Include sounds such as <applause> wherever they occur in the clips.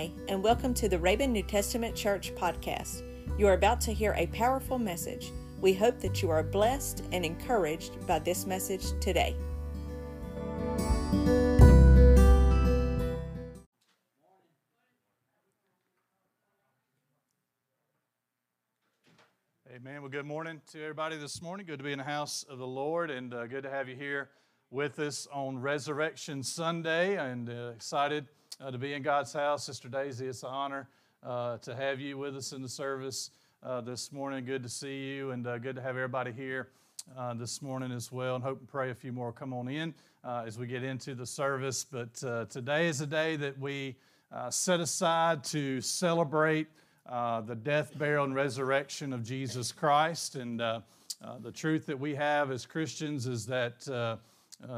Hi, and welcome to the Raven New Testament Church podcast. You are about to hear a powerful message. We hope that you are blessed and encouraged by this message today. Amen. Well, good morning to everybody this morning. Good to be in the house of the Lord and uh, good to have you here with us on Resurrection Sunday and uh, excited uh, to be in God's house. Sister Daisy, it's an honor uh, to have you with us in the service uh, this morning. Good to see you and uh, good to have everybody here uh, this morning as well. And hope and pray a few more come on in uh, as we get into the service. But today is a day that we set aside to celebrate the death, burial, and resurrection of Jesus Christ. And the truth that we have as Christians is that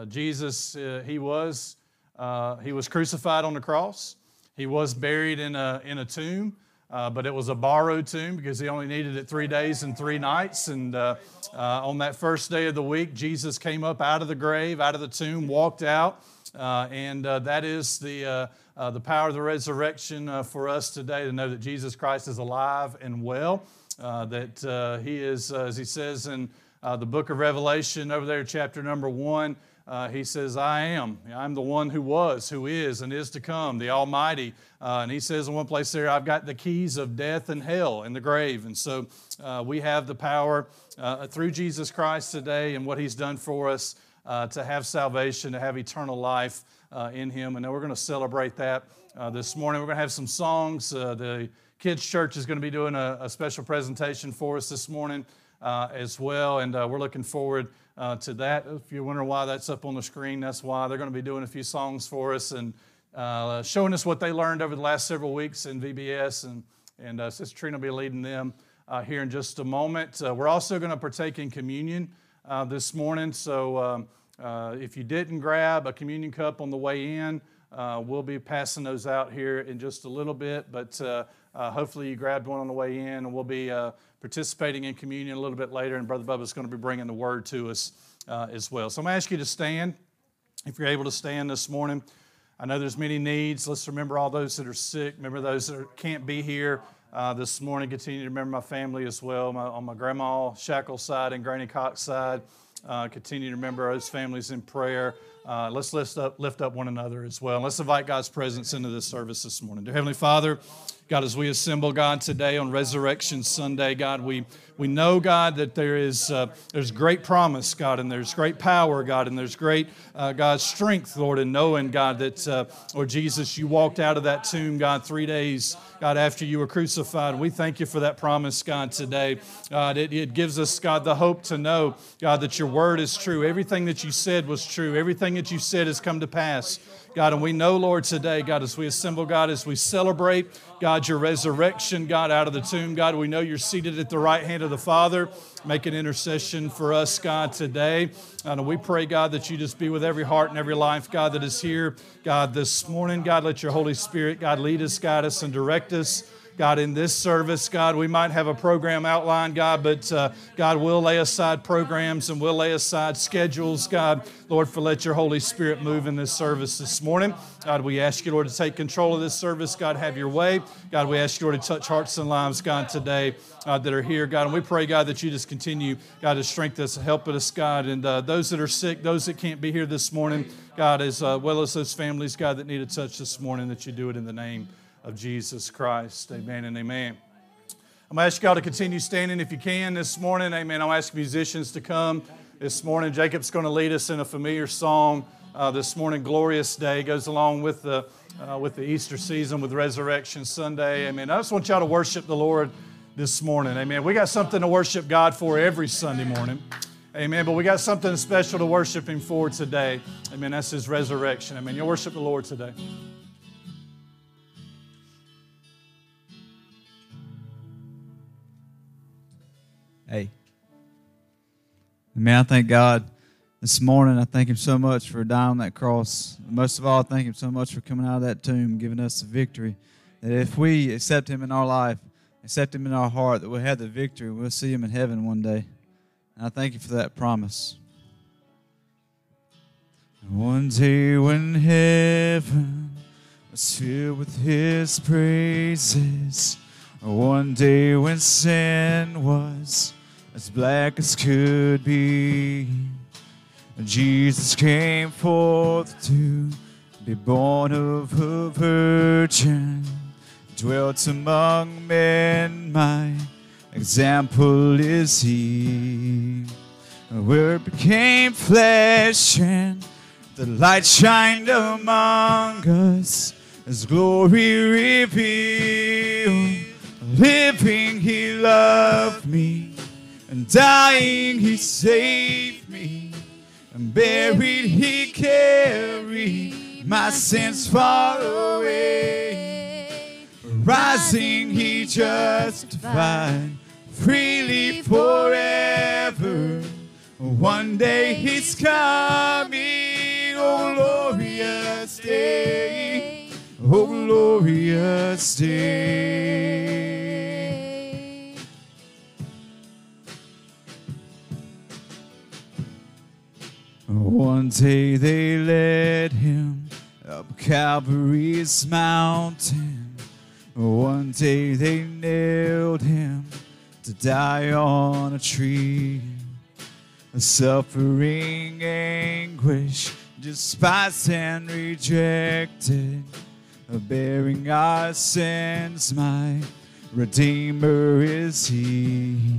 Jesus, He was uh, he was crucified on the cross. He was buried in a, in a tomb, uh, but it was a borrowed tomb because he only needed it three days and three nights. And uh, uh on that first day of the week, Jesus came up out of the grave, out of the tomb, walked out. Uh, and uh, that is the, the power of the resurrection for us today to know that Jesus Christ is alive and well, that he is, as he says in the book of Revelation over there, chapter number one uh, he says, I am. I'm the one who was, who is, and is to come, the Almighty. Uh, and he says in one place there, I've got the keys of death and hell and the grave. And so uh, we have the power uh, through Jesus Christ today and what he's done for us uh, to have salvation, to have eternal life uh, in him. And we're going to celebrate that this morning. We're going to have some songs. the kids' church is going to be doing a, a special presentation for us this morning as well. And we're looking forward uh, to that. If you're wondering why that's up on the screen, that's why they're going to be doing a few songs for us and uh, showing us what they learned over the last several weeks in VBS. And, and uh, Sister Trina will be leading them uh, here in just a moment. Uh, we're also going to partake in communion uh, this morning. So um, if you didn't grab a communion cup on the way in, we'll be passing those out here in just a little bit. But hopefully you grabbed one on the way in, and we'll be participating in communion a little bit later, and Brother Bubba is going to be bringing the word to us uh, as well. So I'm going to ask you to stand if you're able to stand this morning. I know there's many needs. Let's remember all those that are sick. Remember those that can't be here uh, this morning. Continue to remember my family as well, my, on my grandma Shackle side and Granny Cox side. Uh, continue to remember those families in prayer. Uh, let's lift up, lift up one another as well. Let's invite God's presence into this service this morning. Dear Heavenly Father, God, as we assemble, God, today on Resurrection Sunday, God, we, we know, God, that there is uh, there's great promise, God, and there's great power, God, and there's great, uh, God, strength, Lord, in knowing, God, that, uh, Lord Jesus, you walked out of that tomb, God, three days, God, after you were crucified. We thank you for that promise, God, today. God, it, it gives us, God, the hope to know, God, that your word is true. Everything that you said was true. Everything that you said has come to pass. God, and we know, Lord, today, God, as we assemble, God, as we celebrate, God, your resurrection, God, out of the tomb, God, we know you're seated at the right hand of the Father. Make an intercession for us, God, today. And we pray, God, that you just be with every heart and every life, God, that is here. God, this morning, God, let your Holy Spirit, God, lead us, guide us, and direct us. God, in this service, God, we might have a program outlined, God, but uh, God, we'll lay aside programs and we'll lay aside schedules, God, Lord, for let your Holy Spirit move in this service this morning. God, we ask you, Lord, to take control of this service. God, have your way. God, we ask you, Lord, to touch hearts and lives, God, today uh, that are here, God. And we pray, God, that you just continue, God, to strengthen us, help us, God. And uh, those that are sick, those that can't be here this morning, God, as uh, well as those families, God, that need a touch this morning, that you do it in the name of Jesus Christ. Amen and amen. I'm going to ask y'all to continue standing if you can this morning. Amen. I'll ask musicians to come this morning. Jacob's going to lead us in a familiar song uh, this morning. Glorious Day goes along with the, uh, with the Easter season, with Resurrection Sunday. Amen. I just want y'all to worship the Lord this morning. Amen. We got something to worship God for every Sunday morning. Amen. But we got something special to worship Him for today. Amen. That's His resurrection. Amen. You'll worship the Lord today. Hey. Man, I thank God this morning. I thank Him so much for dying on that cross. Most of all, I thank Him so much for coming out of that tomb, giving us the victory. That if we accept Him in our life, accept Him in our heart, that we'll have the victory. We'll see Him in heaven one day. And I thank you for that promise. One day when heaven was filled with his praises. One day when sin was as black as could be, Jesus came forth to be born of a virgin, dwelt among men, my example is he. Word became flesh and the light shined among us as glory revealed. Living, he loved me, and dying, he saved me, and buried, he carried my sins far away. Rising, he justified freely forever. One day he's coming, oh glorious day, oh glorious day. One day they led him up Calvary's mountain. One day they nailed him to die on a tree. Suffering anguish, despised and rejected, bearing our sins, my Redeemer is He.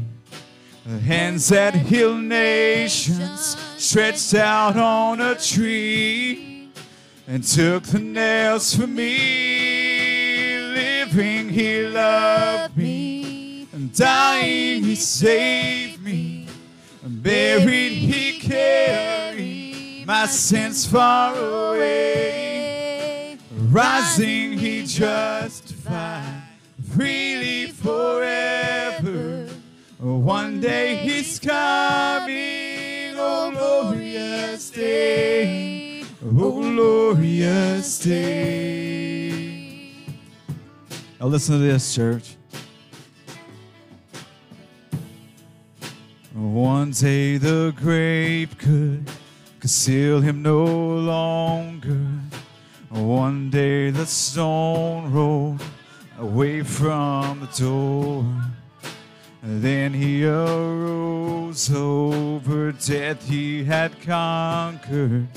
Hands that heal nations stretched out on a tree and took the nails for me. Living, He loved me, and dying, He saved me. And buried, He carried my sins far away. Rising, He justified freely forever. One day he's coming, oh glorious day, oh glorious day. Now listen to this, church. One day the grave could conceal him no longer. One day the stone rolled away from the door. Then he arose over death he had conquered,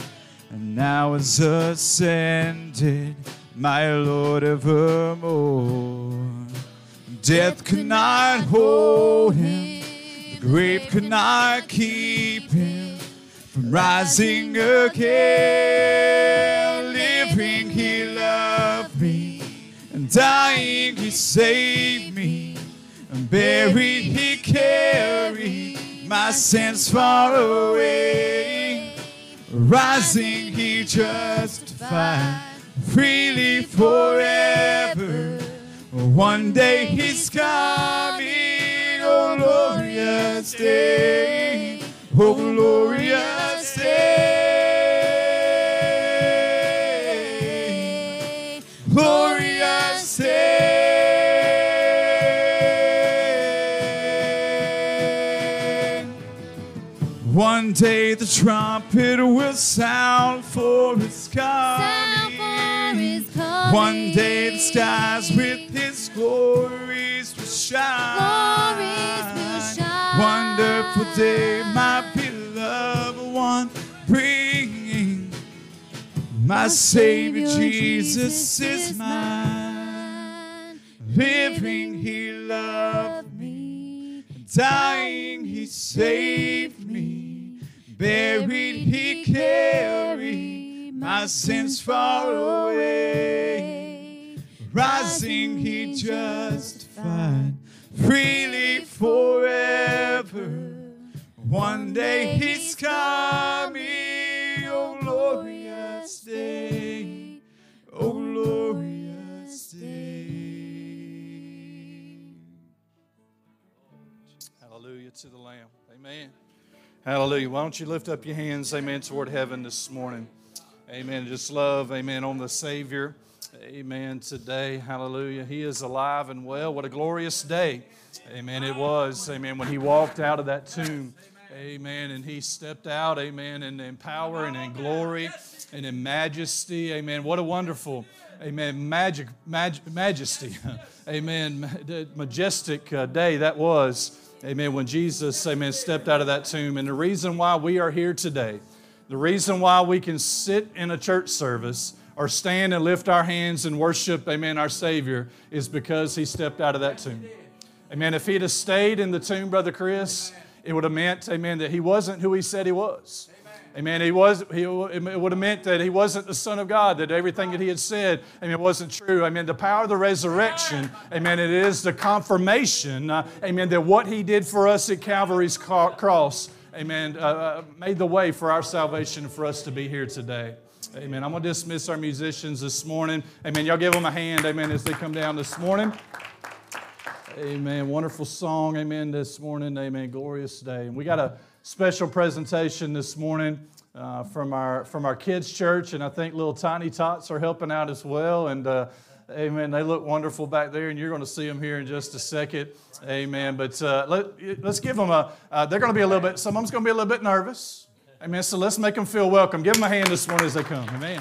and now is ascended, my Lord evermore. Death could not hold him, the grave could not keep him from rising again. Living, he loved me, and dying, he saved me buried he carried my sins far away. Rising he justified freely forever. One day he's coming, oh glorious day, oh glorious One day the trumpet will sound for his coming. One day the skies with his glories will shine. Glories will shine. Wonderful day, my beloved one, bringing my Savior Jesus is mine. Living, he loved me. Dying, he saved me. Buried, he carried my sins far away. Rising, he justified freely forever. One day he's coming, oh glorious day, oh glorious day. Hallelujah to the Lamb. Amen. Hallelujah. Why don't you lift up your hands, amen, toward heaven this morning. Amen. Just love, amen, on the Savior. Amen. Today, hallelujah. He is alive and well. What a glorious day. Amen. It was, amen, when he walked out of that tomb. Amen. And he stepped out, amen, in, in power and in glory and in majesty. Amen. What a wonderful, amen, magic, mag, majesty. <laughs> amen. Majestic uh, day that was. Amen. When Jesus, amen, stepped out of that tomb. And the reason why we are here today, the reason why we can sit in a church service or stand and lift our hands and worship, amen, our Savior, is because he stepped out of that tomb. Amen. If he'd have stayed in the tomb, Brother Chris, it would have meant, amen, that he wasn't who he said he was. Amen. He was, he, it would have meant that he wasn't the Son of God, that everything that he had said, I amen, wasn't true. Amen. The power of the resurrection, amen, it is the confirmation, uh, amen, that what he did for us at Calvary's cross, amen, uh, uh, made the way for our salvation for us to be here today. Amen. I'm going to dismiss our musicians this morning. Amen. Y'all give them a hand, amen, as they come down this morning. Amen. Wonderful song, amen, this morning. Amen. Glorious day. And we got a special presentation this morning uh, from our from our kids' church, and I think little tiny tots are helping out as well. And uh, Amen. They look wonderful back there, and you're going to see them here in just a second. Amen. But uh, let, let's give them a, uh, they're going to be a little bit, some of them's going to be a little bit nervous. Amen. So let's make them feel welcome. Give them a hand this morning as they come. Amen.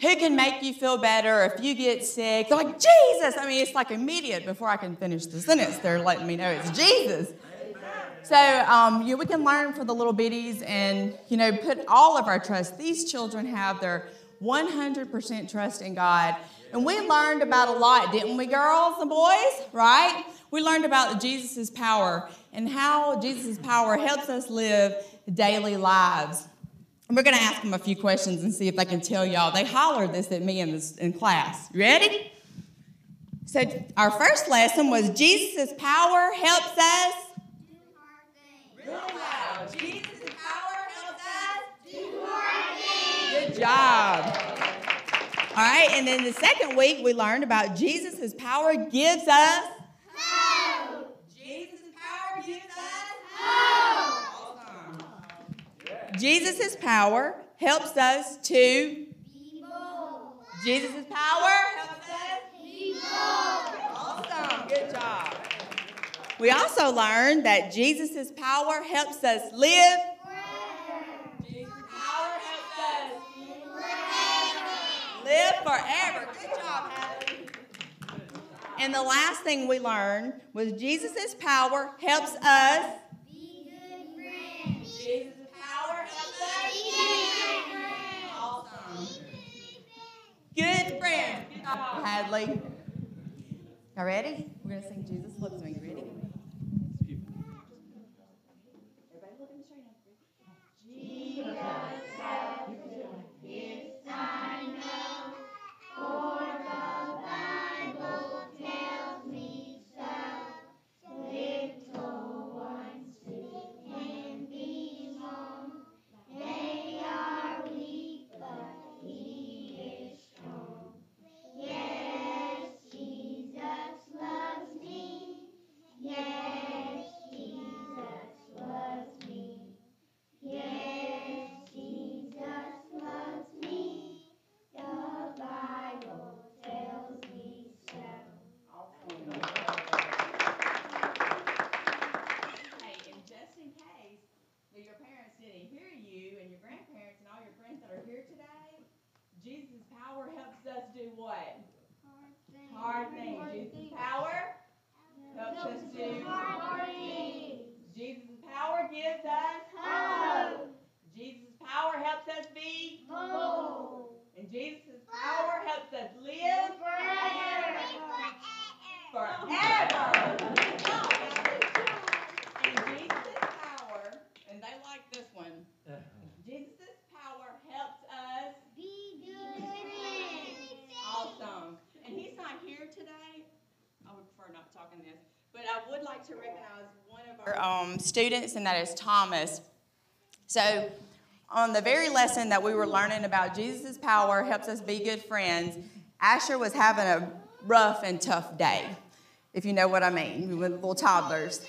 who can make you feel better if you get sick? They're like, Jesus. I mean, it's like immediate before I can finish the sentence. They're letting me know it's Jesus. So, um, know, we can learn from the little bitties and, you know, put all of our trust. These children have their 100% trust in God. And we learned about a lot, didn't we, girls and boys? Right? We learned about Jesus' power and how Jesus' power helps us live daily lives. And we're going to ask them a few questions and see if they can tell y'all. They hollered this at me in, this, in class. You ready? So, our first lesson was Jesus' power helps us do hard things. Jesus' power helps us do hard things. Good job. All right, and then the second week we learned about Jesus' power gives us hope. Jesus' power gives us hope. Jesus' power helps us to Jesus' power helps us Awesome. Good job. We also learned that Jesus' power helps us live. Power helps us live forever. Good job. And the last thing we learned was Jesus' power helps us. Be good friends. Good job, Hadley. Y'all ready? We're going to sing Jesus Loves Me. Ready? Everybody look in the students, and that is Thomas. So, on the very lesson that we were learning about Jesus' power helps us be good friends, Asher was having a rough and tough day, if you know what I mean, with little toddlers.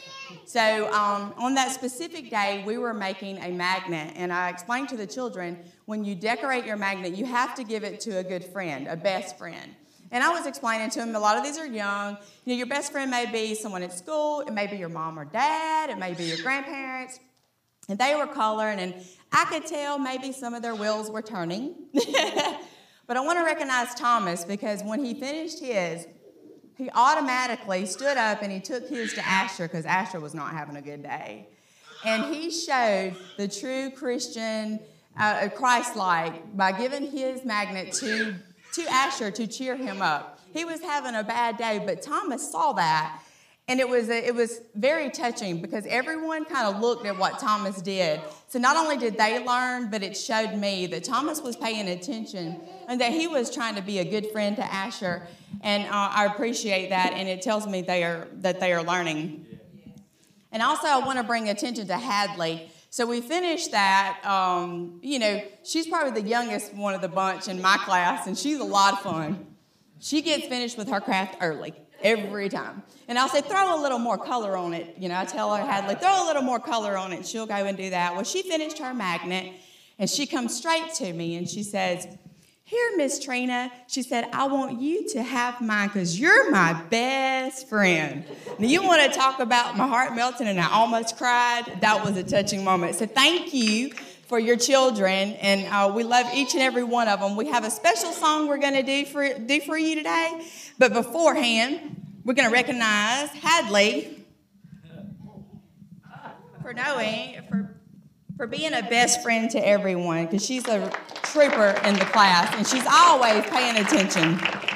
So, um, on that specific day, we were making a magnet, and I explained to the children when you decorate your magnet, you have to give it to a good friend, a best friend. And I was explaining to him, a lot of these are young. You know, your best friend may be someone at school, it may be your mom or dad, it may be your grandparents. And they were coloring, and I could tell maybe some of their wheels were turning. <laughs> but I want to recognize Thomas because when he finished his, he automatically stood up and he took his to Asher because Asher was not having a good day. And he showed the true Christian, uh, Christ like, by giving his magnet to, to Asher to cheer him up. He was having a bad day, but Thomas saw that. And it was, it was very touching because everyone kind of looked at what Thomas did. So not only did they learn, but it showed me that Thomas was paying attention and that he was trying to be a good friend to Asher. And uh, I appreciate that, and it tells me they are, that they are learning. And also, I want to bring attention to Hadley. So we finished that. Um, you know, she's probably the youngest one of the bunch in my class, and she's a lot of fun. She gets finished with her craft early every time. And I'll say, throw a little more color on it. You know, I tell her, Hadley, throw a little more color on it. She'll go and do that. Well, she finished her magnet, and she comes straight to me and she says, here, Miss Trina, she said, I want you to have mine because you're my best friend. Now, you want to talk about my heart melting and I almost cried? That was a touching moment. So, thank you for your children, and uh, we love each and every one of them. We have a special song we're going to do for, do for you today, but beforehand, we're going to recognize Hadley for knowing, for for being a best friend to everyone because she's a trooper in the class and she's always paying attention.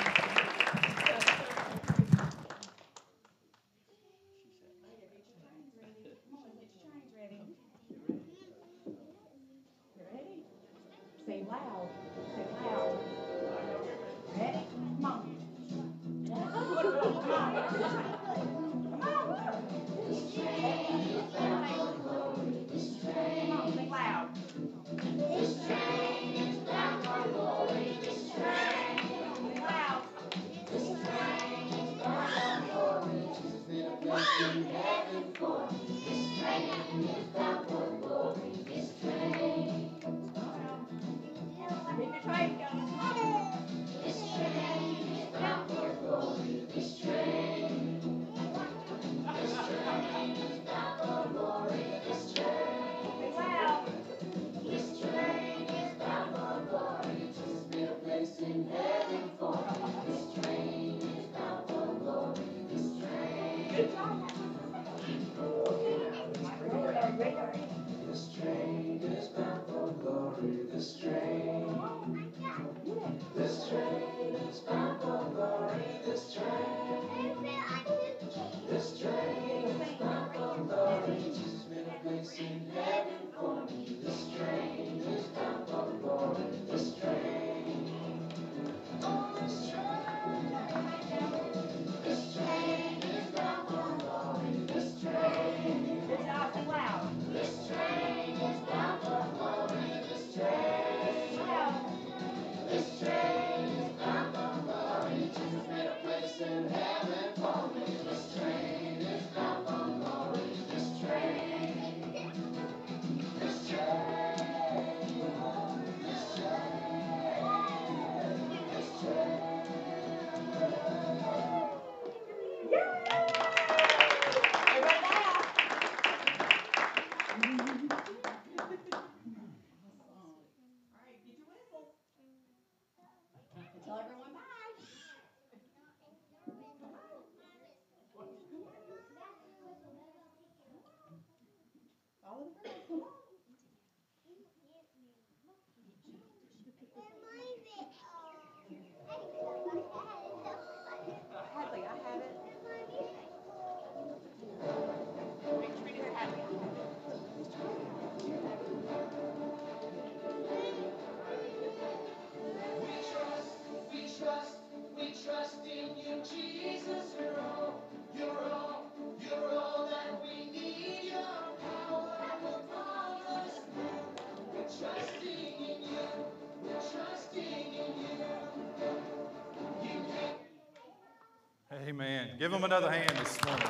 Give him another hand this morning.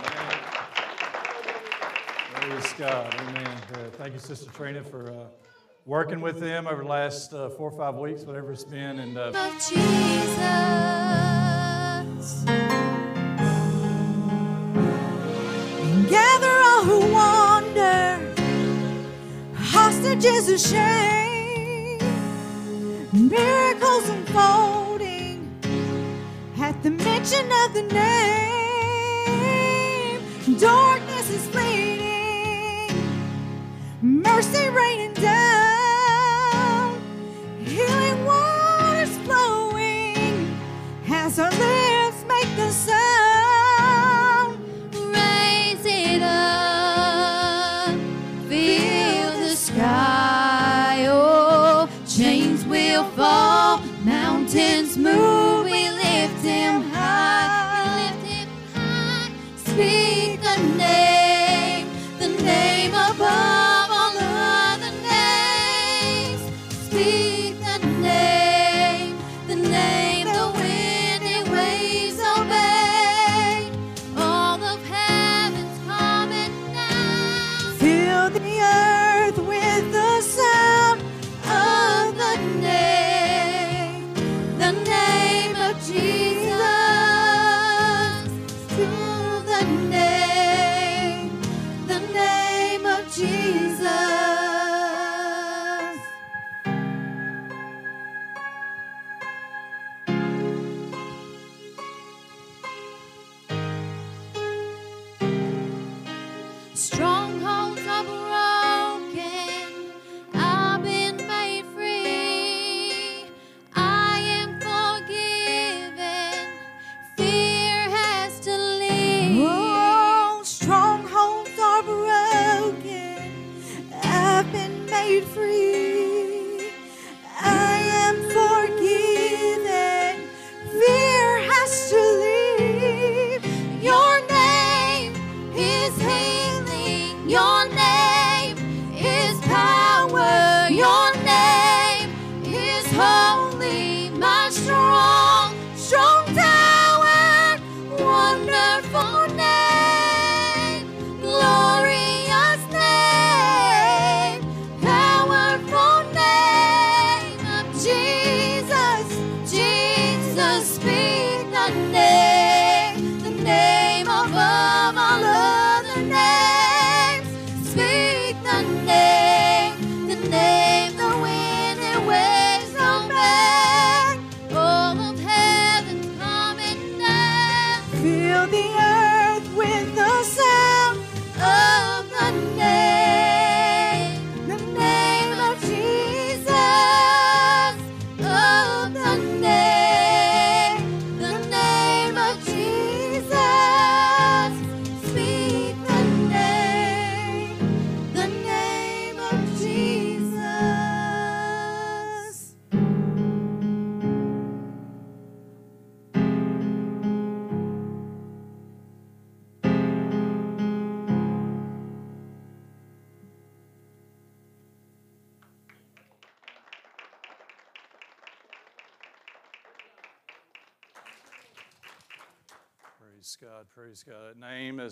Praise God. Amen. Uh, thank you, Sister Trina, for uh, working with them over the last uh, four or five weeks, whatever it's been. And uh, of Jesus. Gather all who wander, hostages of shame, miracles unfolding at the mention of the name darkness is fleeting, mercy raining down.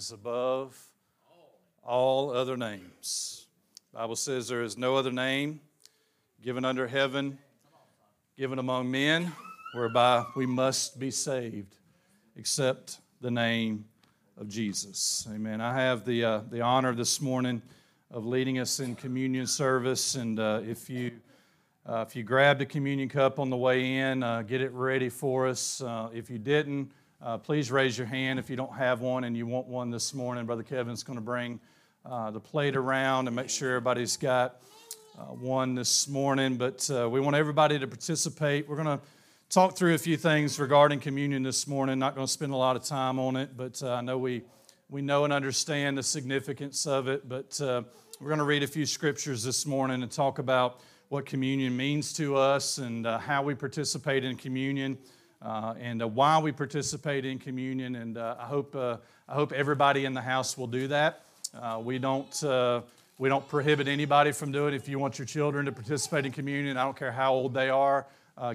Is above all other names. Bible says there is no other name given under heaven, given among men, whereby we must be saved, except the name of Jesus. Amen. I have the, uh, the honor this morning of leading us in communion service, and uh, if you uh, if you grabbed a communion cup on the way in, uh, get it ready for us. Uh, if you didn't, uh, please raise your hand if you don't have one and you want one this morning. Brother Kevin's going to bring uh, the plate around and make sure everybody's got uh, one this morning. But we want everybody to participate. We're going to talk through a few things regarding communion this morning. Not going to spend a lot of time on it, but I know we, we know and understand the significance of it. But we're going to read a few scriptures this morning and talk about what communion means to us and uh, how we participate in communion uh, and uh, why we participate in communion. And uh, I, hope, uh, I hope everybody in the house will do that. Uh, we, don't, we don't prohibit anybody from doing it. If you want your children to participate in communion, I don't care how old they are,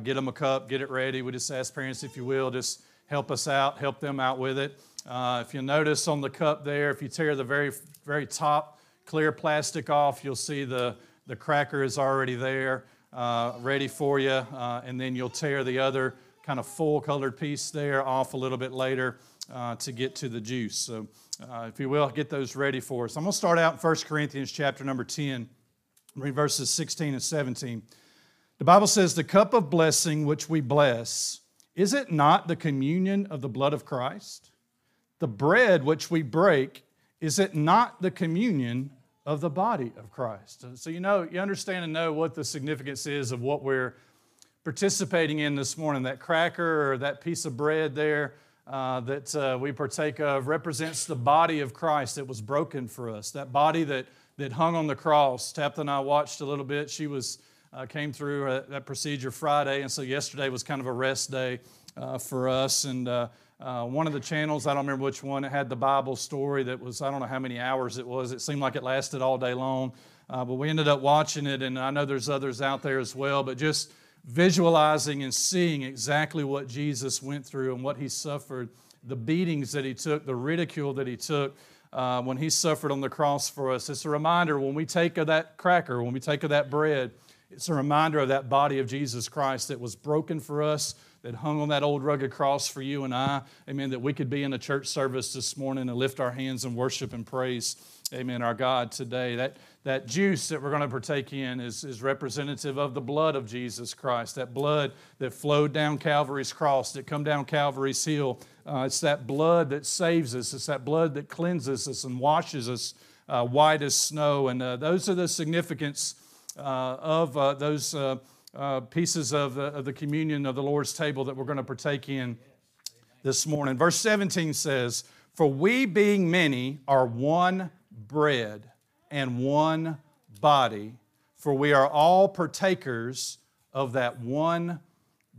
get them a cup, get it ready. We just ask parents, if you will, just help us out, help them out with it. if you notice on the cup there, if you tear the very, very top clear plastic off, you'll see the the cracker is already there, uh, ready for you, uh, and then you'll tear the other kind of full colored piece there off a little bit later uh, to get to the juice. So, uh, if you will, get those ready for us. I'm going to start out in 1 Corinthians chapter number 10, read verses 16 and 17. The Bible says, The cup of blessing which we bless, is it not the communion of the blood of Christ? The bread which we break, is it not the communion of the body of Christ. So you know, you understand and know what the significance is of what we're participating in this morning. That cracker or that piece of bread there uh, that uh, we partake of represents the body of Christ that was broken for us. That body that that hung on the cross. Tabitha and I watched a little bit. She was uh, came through uh, that procedure Friday, and so yesterday was kind of a rest day uh, for us and. Uh, one of the channels, I don't remember which one, it had the Bible story that was, I don't know how many hours it was. It seemed like it lasted all day long. But we ended up watching it, and I know there's others out there as well. But just visualizing and seeing exactly what Jesus went through and what he suffered, the beatings that he took, the ridicule that he took. Uh, when he suffered on the cross for us. It's a reminder when we take of that cracker, when we take of that bread, it's a reminder of that body of Jesus Christ that was broken for us, that hung on that old rugged cross for you and I. Amen. That we could be in a church service this morning and lift our hands and worship and praise, amen, our God today. That, that juice that we're going to partake in is, is representative of the blood of Jesus Christ, that blood that flowed down Calvary's cross, that come down Calvary's hill. Uh, it's that blood that saves us, it's that blood that cleanses us and washes us uh, white as snow. And uh, those are the significance uh, of uh, those uh, pieces of the, of the communion of the Lord's table that we're going to partake in this morning. Verse 17 says, For we being many are one bread and one body, for we are all partakers of that one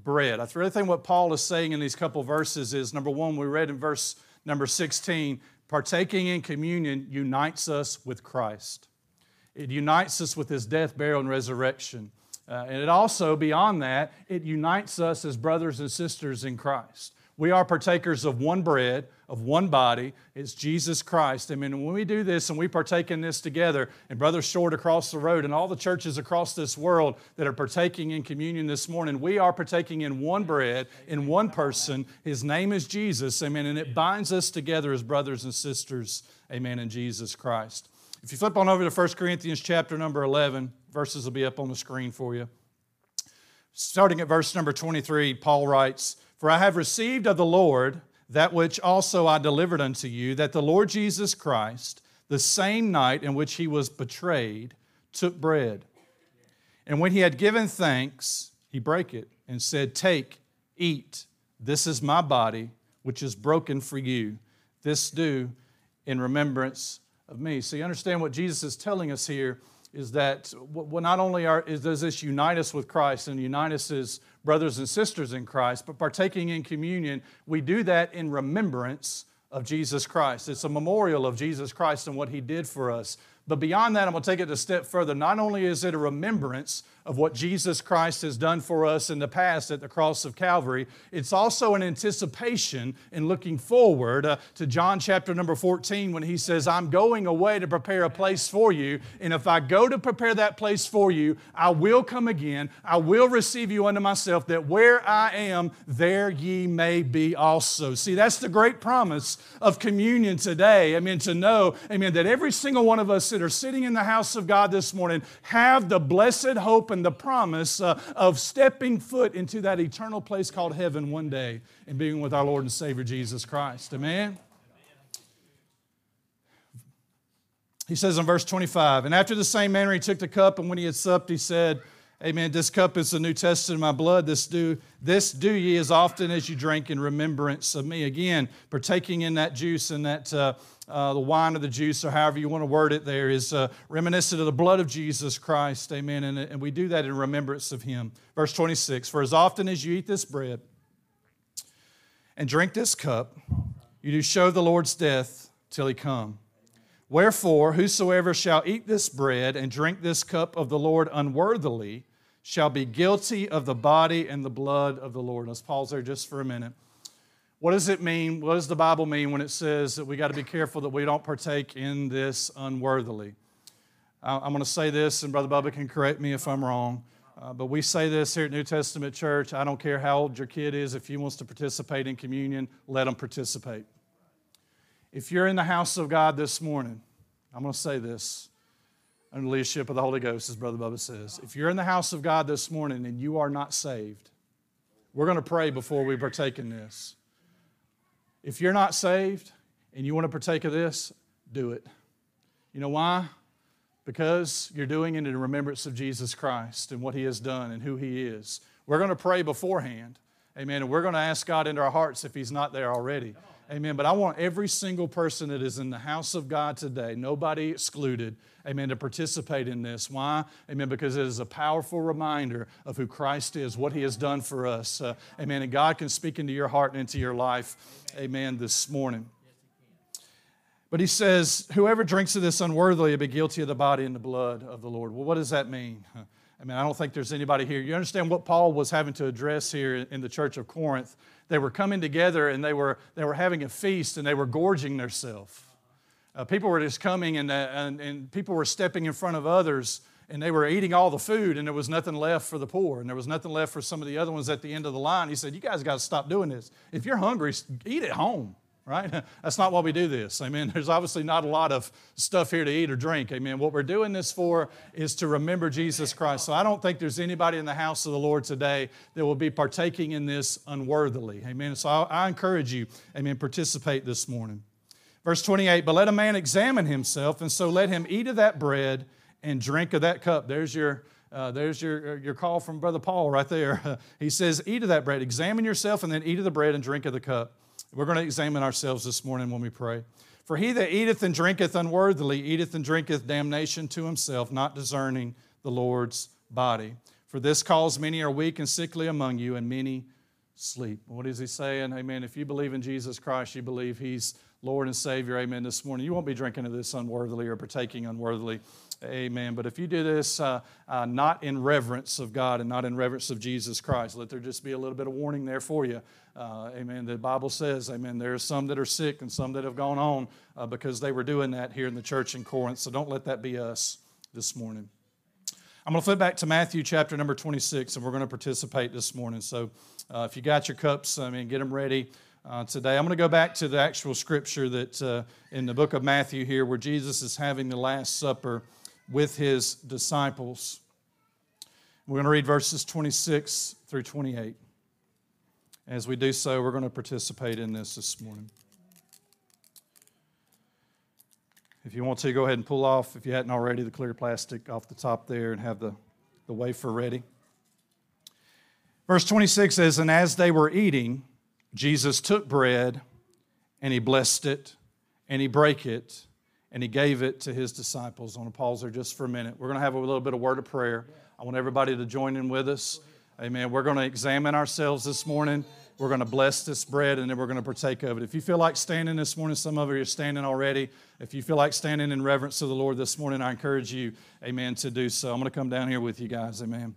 bread. I really think what Paul is saying in these couple verses is number one, we read in verse number 16, partaking in communion unites us with Christ. It unites us with his death, burial, and resurrection. Uh, and it also, beyond that, it unites us as brothers and sisters in Christ. We are partakers of one bread, of one body. It's Jesus Christ. I mean, when we do this and we partake in this together, and Brother Short across the road and all the churches across this world that are partaking in communion this morning, we are partaking in one bread, in one person. His name is Jesus. Amen. And it binds us together as brothers and sisters. Amen. In Jesus Christ. If you flip on over to 1 Corinthians chapter number 11, verses will be up on the screen for you. Starting at verse number 23, Paul writes, For I have received of the Lord that which also I delivered unto you, that the Lord Jesus Christ, the same night in which he was betrayed, took bread. And when he had given thanks, he brake it and said, Take, eat, this is my body, which is broken for you. This do in remembrance of me. So you understand what Jesus is telling us here is that not only are, is, does this unite us with Christ and unite us as brothers and sisters in Christ, but partaking in communion, we do that in remembrance of Jesus Christ. It's a memorial of Jesus Christ and what he did for us. But beyond that, I'm going to take it a step further. Not only is it a remembrance of what Jesus Christ has done for us in the past at the cross of Calvary, it's also an anticipation and looking forward uh, to John chapter number 14 when he says, I'm going away to prepare a place for you. And if I go to prepare that place for you, I will come again. I will receive you unto myself, that where I am, there ye may be also. See, that's the great promise of communion today. I mean, to know, amen, that every single one of us that are sitting in the house of God this morning have the blessed hope and the promise uh, of stepping foot into that eternal place called heaven one day and being with our Lord and Savior Jesus Christ. Amen. He says in verse 25, and after the same manner he took the cup, and when he had supped, he said, Amen. This cup is the New Testament of my blood. This do, this do ye as often as you drink in remembrance of me. Again, partaking in that juice and that uh, uh, the wine or the juice, or however you want to word it, there is uh, reminiscent of the blood of Jesus Christ. Amen. And, and we do that in remembrance of him. Verse 26 For as often as you eat this bread and drink this cup, you do show the Lord's death till he come. Wherefore, whosoever shall eat this bread and drink this cup of the Lord unworthily shall be guilty of the body and the blood of the Lord. Let's pause there just for a minute. What does it mean? What does the Bible mean when it says that we got to be careful that we don't partake in this unworthily? I'm going to say this, and Brother Bubba can correct me if I'm wrong. Uh, but we say this here at New Testament Church I don't care how old your kid is, if he wants to participate in communion, let him participate. If you're in the house of God this morning, I'm going to say this under the leadership of the Holy Ghost, as Brother Bubba says. If you're in the house of God this morning and you are not saved, we're going to pray before we partake in this. If you're not saved and you want to partake of this, do it. You know why? Because you're doing it in remembrance of Jesus Christ and what He has done and who He is. We're going to pray beforehand. Amen. And we're going to ask God into our hearts if He's not there already. Amen. But I want every single person that is in the house of God today, nobody excluded, amen, to participate in this. Why? Amen. Because it is a powerful reminder of who Christ is, what He has done for us. Uh, amen. And God can speak into your heart and into your life, amen, this morning. But He says, Whoever drinks of this unworthily will be guilty of the body and the blood of the Lord. Well, what does that mean? I mean, I don't think there's anybody here. You understand what Paul was having to address here in the church of Corinth? They were coming together and they were, they were having a feast and they were gorging themselves. Uh, people were just coming and, uh, and, and people were stepping in front of others and they were eating all the food and there was nothing left for the poor and there was nothing left for some of the other ones at the end of the line. He said, You guys got to stop doing this. If you're hungry, eat at home right? <laughs> That's not why we do this. Amen. <laughs> There's obviously not a lot of stuff here to eat or drink. Amen. What we're doing this for is to remember Jesus Christ. So I don't think there's anybody in the house of the Lord today that will be partaking in this unworthily. Amen. So I, I encourage you, amen, participate this morning. Verse 28 But let a man examine himself, and so let him eat of that bread and drink of that cup. There's your. Uh, there's your, your call from Brother Paul right there. <laughs> he says, Eat of that bread, examine yourself, and then eat of the bread and drink of the cup. We're going to examine ourselves this morning when we pray. For he that eateth and drinketh unworthily eateth and drinketh damnation to himself, not discerning the Lord's body. For this cause many are weak and sickly among you, and many sleep. What is he saying? Amen. If you believe in Jesus Christ, you believe he's Lord and Savior. Amen. This morning, you won't be drinking of this unworthily or partaking unworthily. Amen. But if you do this uh, uh, not in reverence of God and not in reverence of Jesus Christ, let there just be a little bit of warning there for you. Uh, amen. The Bible says, amen, there are some that are sick and some that have gone on uh, because they were doing that here in the church in Corinth. So don't let that be us this morning. I'm going to flip back to Matthew chapter number 26, and we're going to participate this morning. So uh, if you got your cups, I mean, get them ready. Uh, today. I'm going to go back to the actual scripture that uh, in the book of Matthew here, where Jesus is having the Last Supper with his disciples. We're going to read verses 26 through 28. As we do so, we're going to participate in this this morning. If you want to, go ahead and pull off, if you hadn't already, the clear plastic off the top there and have the, the wafer ready. Verse 26 says, And as they were eating, Jesus took bread and he blessed it and he brake it and he gave it to his disciples. I want to pause there just for a minute. We're going to have a little bit of word of prayer. I want everybody to join in with us. Amen. We're going to examine ourselves this morning. we're going to bless this bread and then we're going to partake of it. If you feel like standing this morning, some of you are standing already. If you feel like standing in reverence to the Lord this morning, I encourage you, amen, to do so. I'm going to come down here with you guys, amen.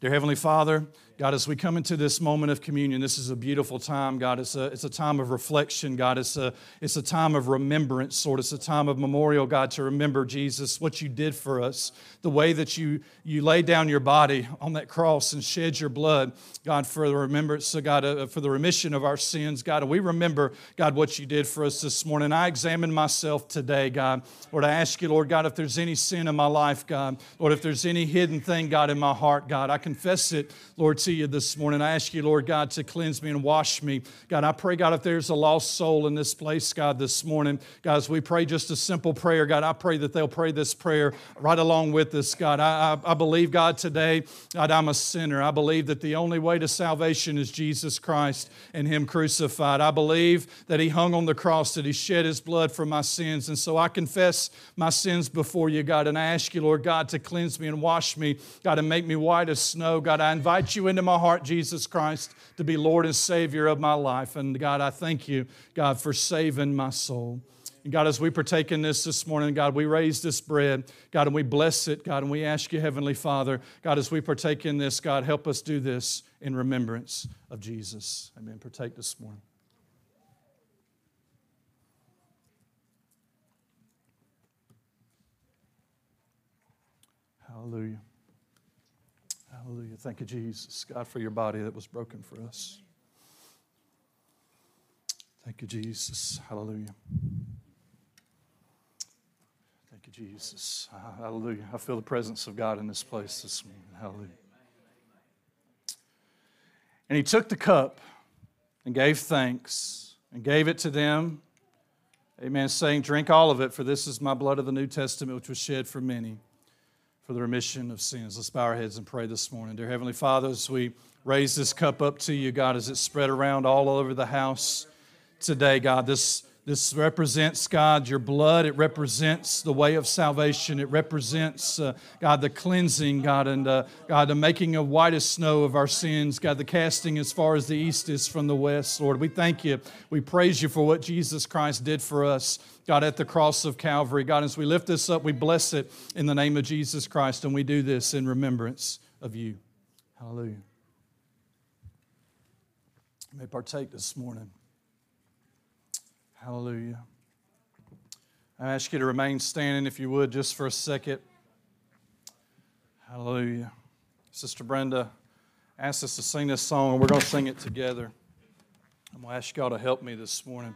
Dear Heavenly Father, God, as we come into this moment of communion, this is a beautiful time, God. It's a, it's a time of reflection, God. It's a, it's a time of remembrance, Lord. It's a time of memorial, God, to remember, Jesus, what you did for us, the way that you, you laid down your body on that cross and shed your blood, God, for the remembrance, so God, uh, for the remission of our sins, God. And we remember, God, what you did for us this morning. I examine myself today, God. Lord, I ask you, Lord God, if there's any sin in my life, God, Lord, if there's any hidden thing, God, in my heart, God, I confess it, Lord, to you this morning. I ask you, Lord God, to cleanse me and wash me. God, I pray, God, if there's a lost soul in this place, God, this morning, as we pray just a simple prayer, God, I pray that they'll pray this prayer right along with us, God. I, I, I believe, God, today, God, I'm a sinner. I believe that the only way to salvation is Jesus Christ and Him crucified. I believe that He hung on the cross, that He shed His blood for my sins. And so I confess my sins before you, God, and I ask you, Lord God, to cleanse me and wash me, God, and make me white as snow. God, I invite you into my heart, Jesus Christ, to be Lord and Savior of my life. And God, I thank you, God, for saving my soul. And God, as we partake in this this morning, God, we raise this bread, God, and we bless it, God, and we ask you, Heavenly Father, God, as we partake in this, God, help us do this in remembrance of Jesus. Amen. Partake this morning. Hallelujah. Hallelujah. Thank you, Jesus, God, for your body that was broken for us. Thank you, Jesus. Hallelujah. Thank you, Jesus. Hallelujah. I feel the presence of God in this place this morning. Hallelujah. And he took the cup and gave thanks and gave it to them. Amen. Saying, Drink all of it, for this is my blood of the New Testament, which was shed for many for the remission of sins. Let's bow our heads and pray this morning. Dear Heavenly Father, as we raise this cup up to you, God, as it's spread around all over the house today, God, this, this represents, God, your blood. It represents the way of salvation. It represents, uh, God, the cleansing, God, and uh, God, the making of white as snow of our sins, God, the casting as far as the east is from the west, Lord. We thank you. We praise you for what Jesus Christ did for us. God, at the cross of Calvary. God, as we lift this up, we bless it in the name of Jesus Christ, and we do this in remembrance of you. Hallelujah. You may partake this morning. Hallelujah. I ask you to remain standing, if you would, just for a second. Hallelujah. Sister Brenda asked us to sing this song, and we're going to sing it together. I'm going to ask y'all to help me this morning.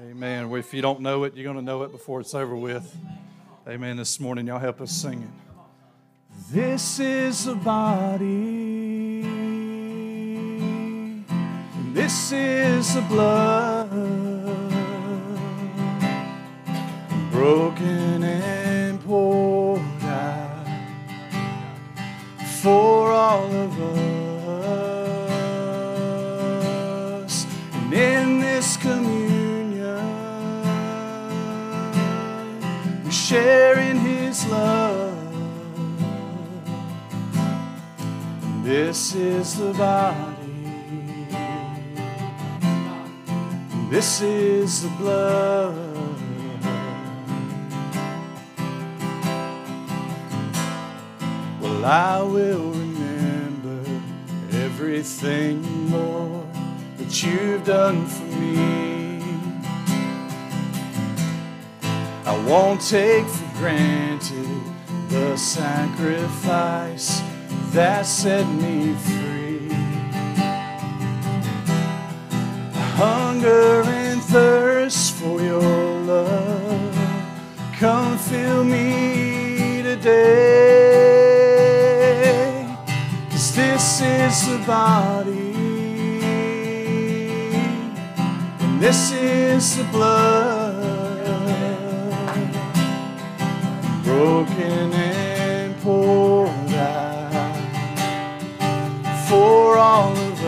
Amen. If you don't know it, you're going to know it before it's over with. Amen. This morning, y'all help us sing it. This is the body, this is the blood, broken and poured out for all of us. And in this communion, we share in His love. This is the body. This is the blood. Well, I will remember everything, Lord, that you've done for me. I won't take for granted the sacrifice that set me free. I hunger and thirst for your love. Come fill me today. This is the body, and this is the blood, broken and poured out for all of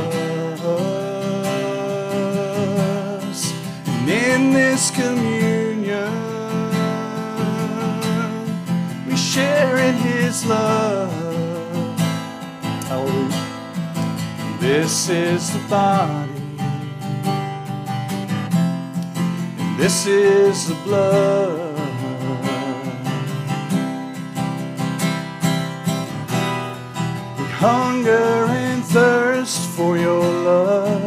us. And in this communion, we share in His love. This is the body. And this is the blood. We hunger and thirst for your love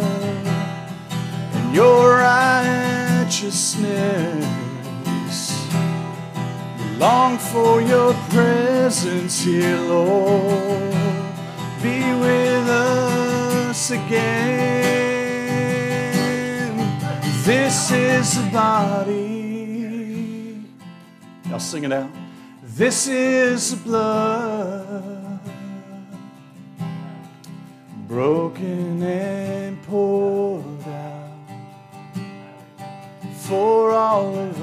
and your righteousness. We long for your presence here, Lord. Be with us again. This is the body. Y'all sing it out. This is the blood broken and poured out for all of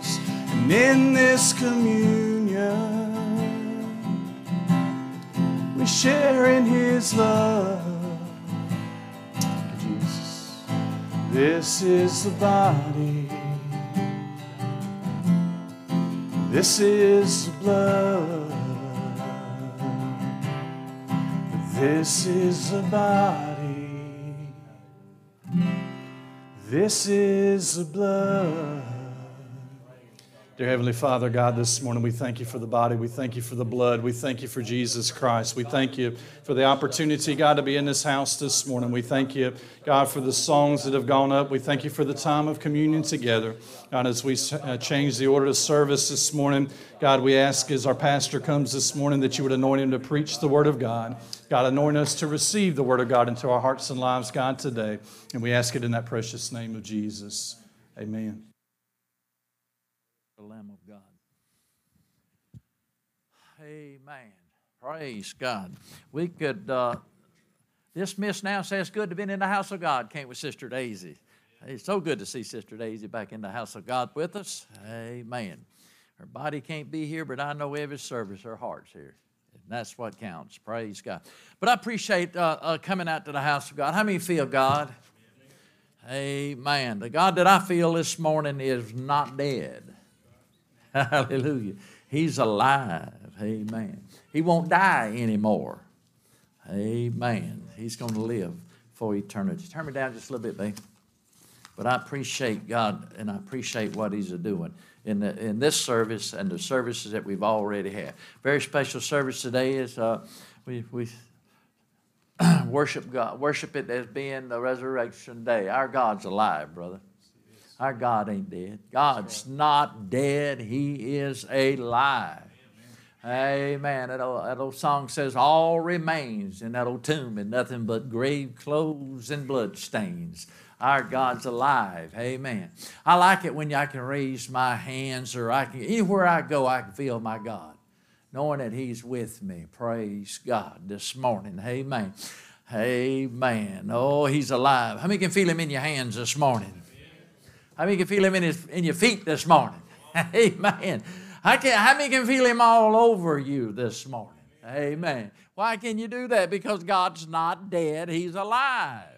us. And in this communion, we share in His love. Jesus. This is the body. This is the blood. This is the body. This is the blood. Dear Heavenly Father, God, this morning we thank you for the body. We thank you for the blood. We thank you for Jesus Christ. We thank you for the opportunity, God, to be in this house this morning. We thank you, God, for the songs that have gone up. We thank you for the time of communion together. God, as we uh, change the order of service this morning, God, we ask as our pastor comes this morning that you would anoint him to preach the Word of God. God, anoint us to receive the Word of God into our hearts and lives, God, today. And we ask it in that precious name of Jesus. Amen. The Lamb of God. Amen. Praise God. We could uh, dismiss now. Say it's good to be in the house of God, can't we, Sister Daisy? It's so good to see Sister Daisy back in the house of God with us. Amen. Her body can't be here, but I know every service, her heart's here. And that's what counts. Praise God. But I appreciate uh, uh, coming out to the house of God. How many feel God? Amen. The God that I feel this morning is not dead. <laughs> Hallelujah. He's alive. Amen. He won't die anymore. Amen. He's going to live for eternity. Turn me down just a little bit, babe. But I appreciate God and I appreciate what He's doing in, the, in this service and the services that we've already had. Very special service today is uh, we, we <clears throat> worship God, worship it as being the resurrection day. Our God's alive, brother. Our God ain't dead. God's not dead. He is alive. Amen. That old, that old song says, All remains in that old tomb and nothing but grave clothes and blood stains. Our God's alive. Amen. I like it when I can raise my hands or I can, anywhere I go, I can feel my God, knowing that He's with me. Praise God this morning. Amen. Amen. Oh, He's alive. How many can feel Him in your hands this morning? How many can feel him in, his, in your feet this morning? <laughs> Amen. I can, how many can feel him all over you this morning? Amen. Why can you do that? Because God's not dead, he's alive.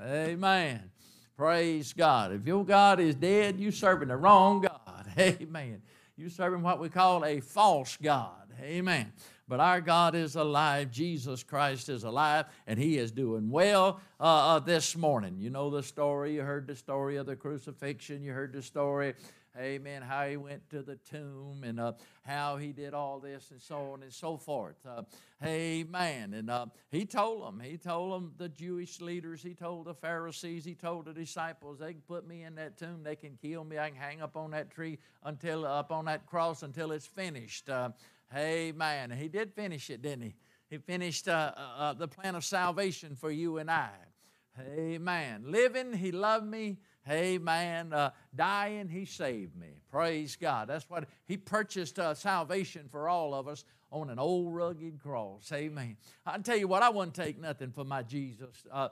Amen. Praise God. If your God is dead, you're serving the wrong God. <laughs> Amen. You're serving what we call a false God. Amen. But our God is alive. Jesus Christ is alive, and He is doing well uh, uh, this morning. You know the story. You heard the story of the crucifixion. You heard the story, amen, how He went to the tomb and uh, how He did all this and so on and so forth. Uh, amen. And uh, He told them, He told them, the Jewish leaders, He told the Pharisees, He told the disciples, they can put me in that tomb, they can kill me, I can hang up on that tree until, up on that cross until it's finished. Uh, Amen. He did finish it, didn't he? He finished uh, uh, the plan of salvation for you and I. Amen. Living, He loved me. Amen. Uh, dying, He saved me. Praise God. That's what He purchased uh, salvation for all of us on an old rugged cross. Amen. I tell you what, I wouldn't take nothing for my Jesus. Uh, uh,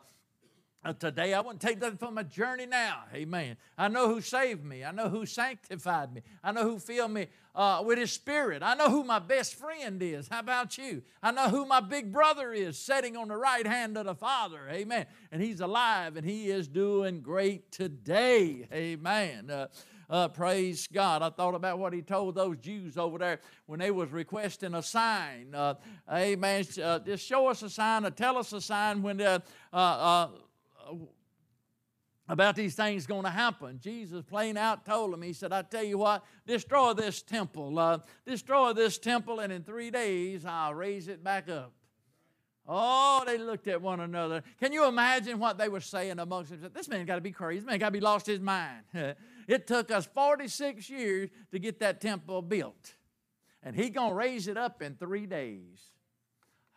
today. I wouldn't take that from my journey now. Amen. I know who saved me. I know who sanctified me. I know who filled me uh, with His Spirit. I know who my best friend is. How about you? I know who my big brother is, sitting on the right hand of the Father. Amen. And He's alive and He is doing great today. Amen. Uh, Uh, praise God. I thought about what he told those Jews over there when they was requesting a sign. Uh, amen. Uh, just show us a sign or tell us a sign when the, uh, uh, about these things going to happen. Jesus plain out told him, He said, I tell you what, destroy this temple. Uh, destroy this temple, and in three days I'll raise it back up. Oh, they looked at one another. Can you imagine what they were saying amongst themselves? This man got to be crazy. This man got to be lost his mind. <laughs> it took us 46 years to get that temple built. And he going to raise it up in three days.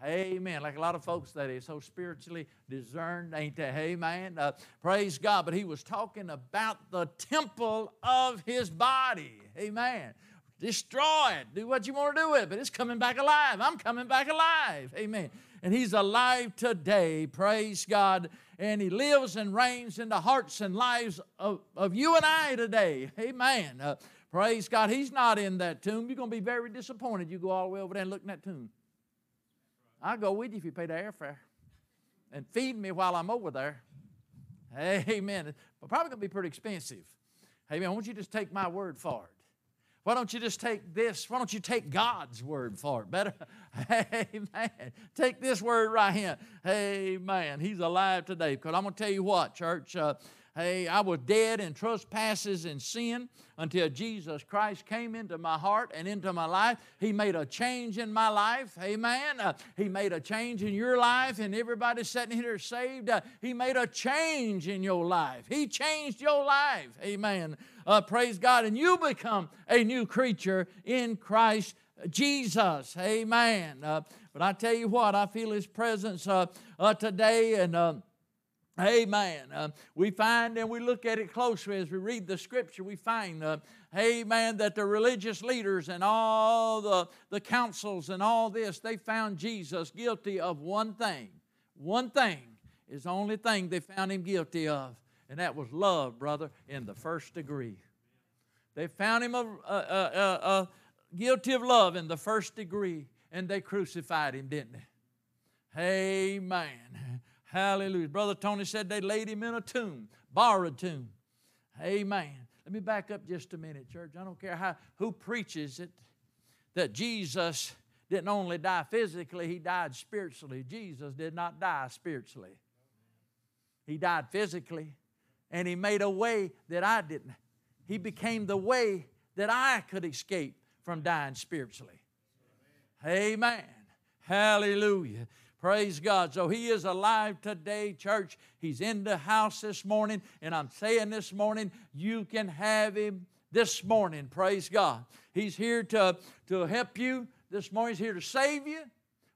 Amen. Like a lot of folks that is so spiritually discerned, ain't they? Amen. Uh, praise God. But he was talking about the temple of his body. Amen. Destroy it. Do what you want to do with it, but it's coming back alive. I'm coming back alive. Amen. And he's alive today. Praise God. And he lives and reigns in the hearts and lives of, of you and I today. Amen. Uh, praise God. He's not in that tomb. You're going to be very disappointed. You go all the way over there and look in that tomb. I'll go with you if you pay the airfare and feed me while I'm over there. Amen. But probably going to be pretty expensive. Amen. Why don't you just take my word for it? Why don't you just take this? Why don't you take God's word for it? Better, <laughs> amen. Take this word right here. Amen. He's alive today. Because I'm going to tell you what, church. Uh, Hey, I was dead in trespasses and sin until Jesus Christ came into my heart and into my life. He made a change in my life. Amen. Uh, he made a change in your life, and everybody sitting here saved. Uh, he made a change in your life. He changed your life. Amen. Uh, praise God. And you become a new creature in Christ Jesus. Amen. Uh, but I tell you what, I feel His presence uh, uh, today, and uh, Amen. Uh, we find and we look at it closely as we read the scripture, we find, uh, amen, that the religious leaders and all the, the councils and all this, they found Jesus guilty of one thing. One thing is the only thing they found him guilty of, and that was love, brother, in the first degree. They found him uh, uh, uh guilty of love in the first degree, and they crucified him, didn't they? Amen. Hallelujah. Brother Tony said they laid him in a tomb, borrowed tomb. Amen. Let me back up just a minute, church. I don't care how who preaches it that Jesus didn't only die physically, he died spiritually. Jesus did not die spiritually. He died physically, and he made a way that I didn't. He became the way that I could escape from dying spiritually. Amen. Hallelujah. Praise God. So he is alive today, church. He's in the house this morning, and I'm saying this morning, you can have him this morning. Praise God. He's here to, to help you. This morning, he's here to save you.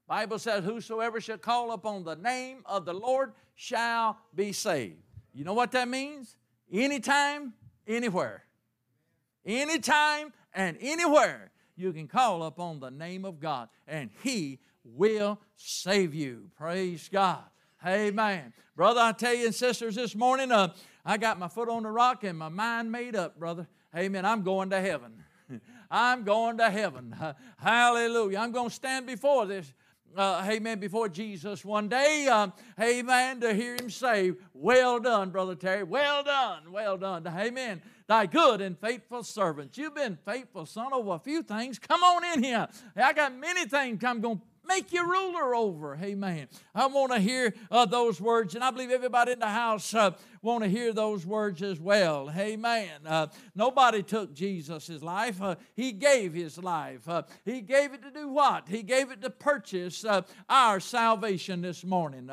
Bible says, Whosoever shall call upon the name of the Lord shall be saved. You know what that means? Anytime, anywhere. Anytime and anywhere you can call upon the name of God, and He will save you. Praise God. Amen. Brother, I tell you and sisters this morning, uh, I got my foot on the rock and my mind made up, brother. Amen. I'm going to heaven. <laughs> I'm going to heaven. Uh, <laughs> hallelujah. I'm going to stand before this. Uh, amen, before Jesus one day, um, amen, to hear him say, Well done, Brother Terry, well done, well done, amen. Thy good and faithful servant. You've been faithful, son, over a few things. Come on in here. I got many things I'm going to make you ruler over. Amen. I want to hear uh, those words, and I believe everybody in the house uh, want to hear those words as well. Amen. Uh, nobody took Jesus' life. Uh, he gave his life. Uh, he gave it to do what? He gave it to purchase uh, our salvation this morning.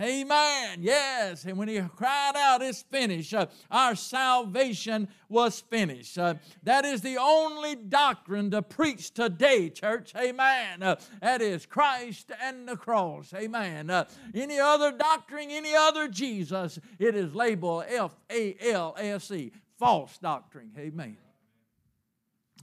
Amen. Yes. And when he cried out, It's finished, uh, our salvation was finished. Uh, that is the only doctrine to preach today, church. Amen. Uh, that is Christ and the cross. Amen. Uh, any other doctrine, any other Jesus, it is labeled F A L S E, false doctrine. Amen.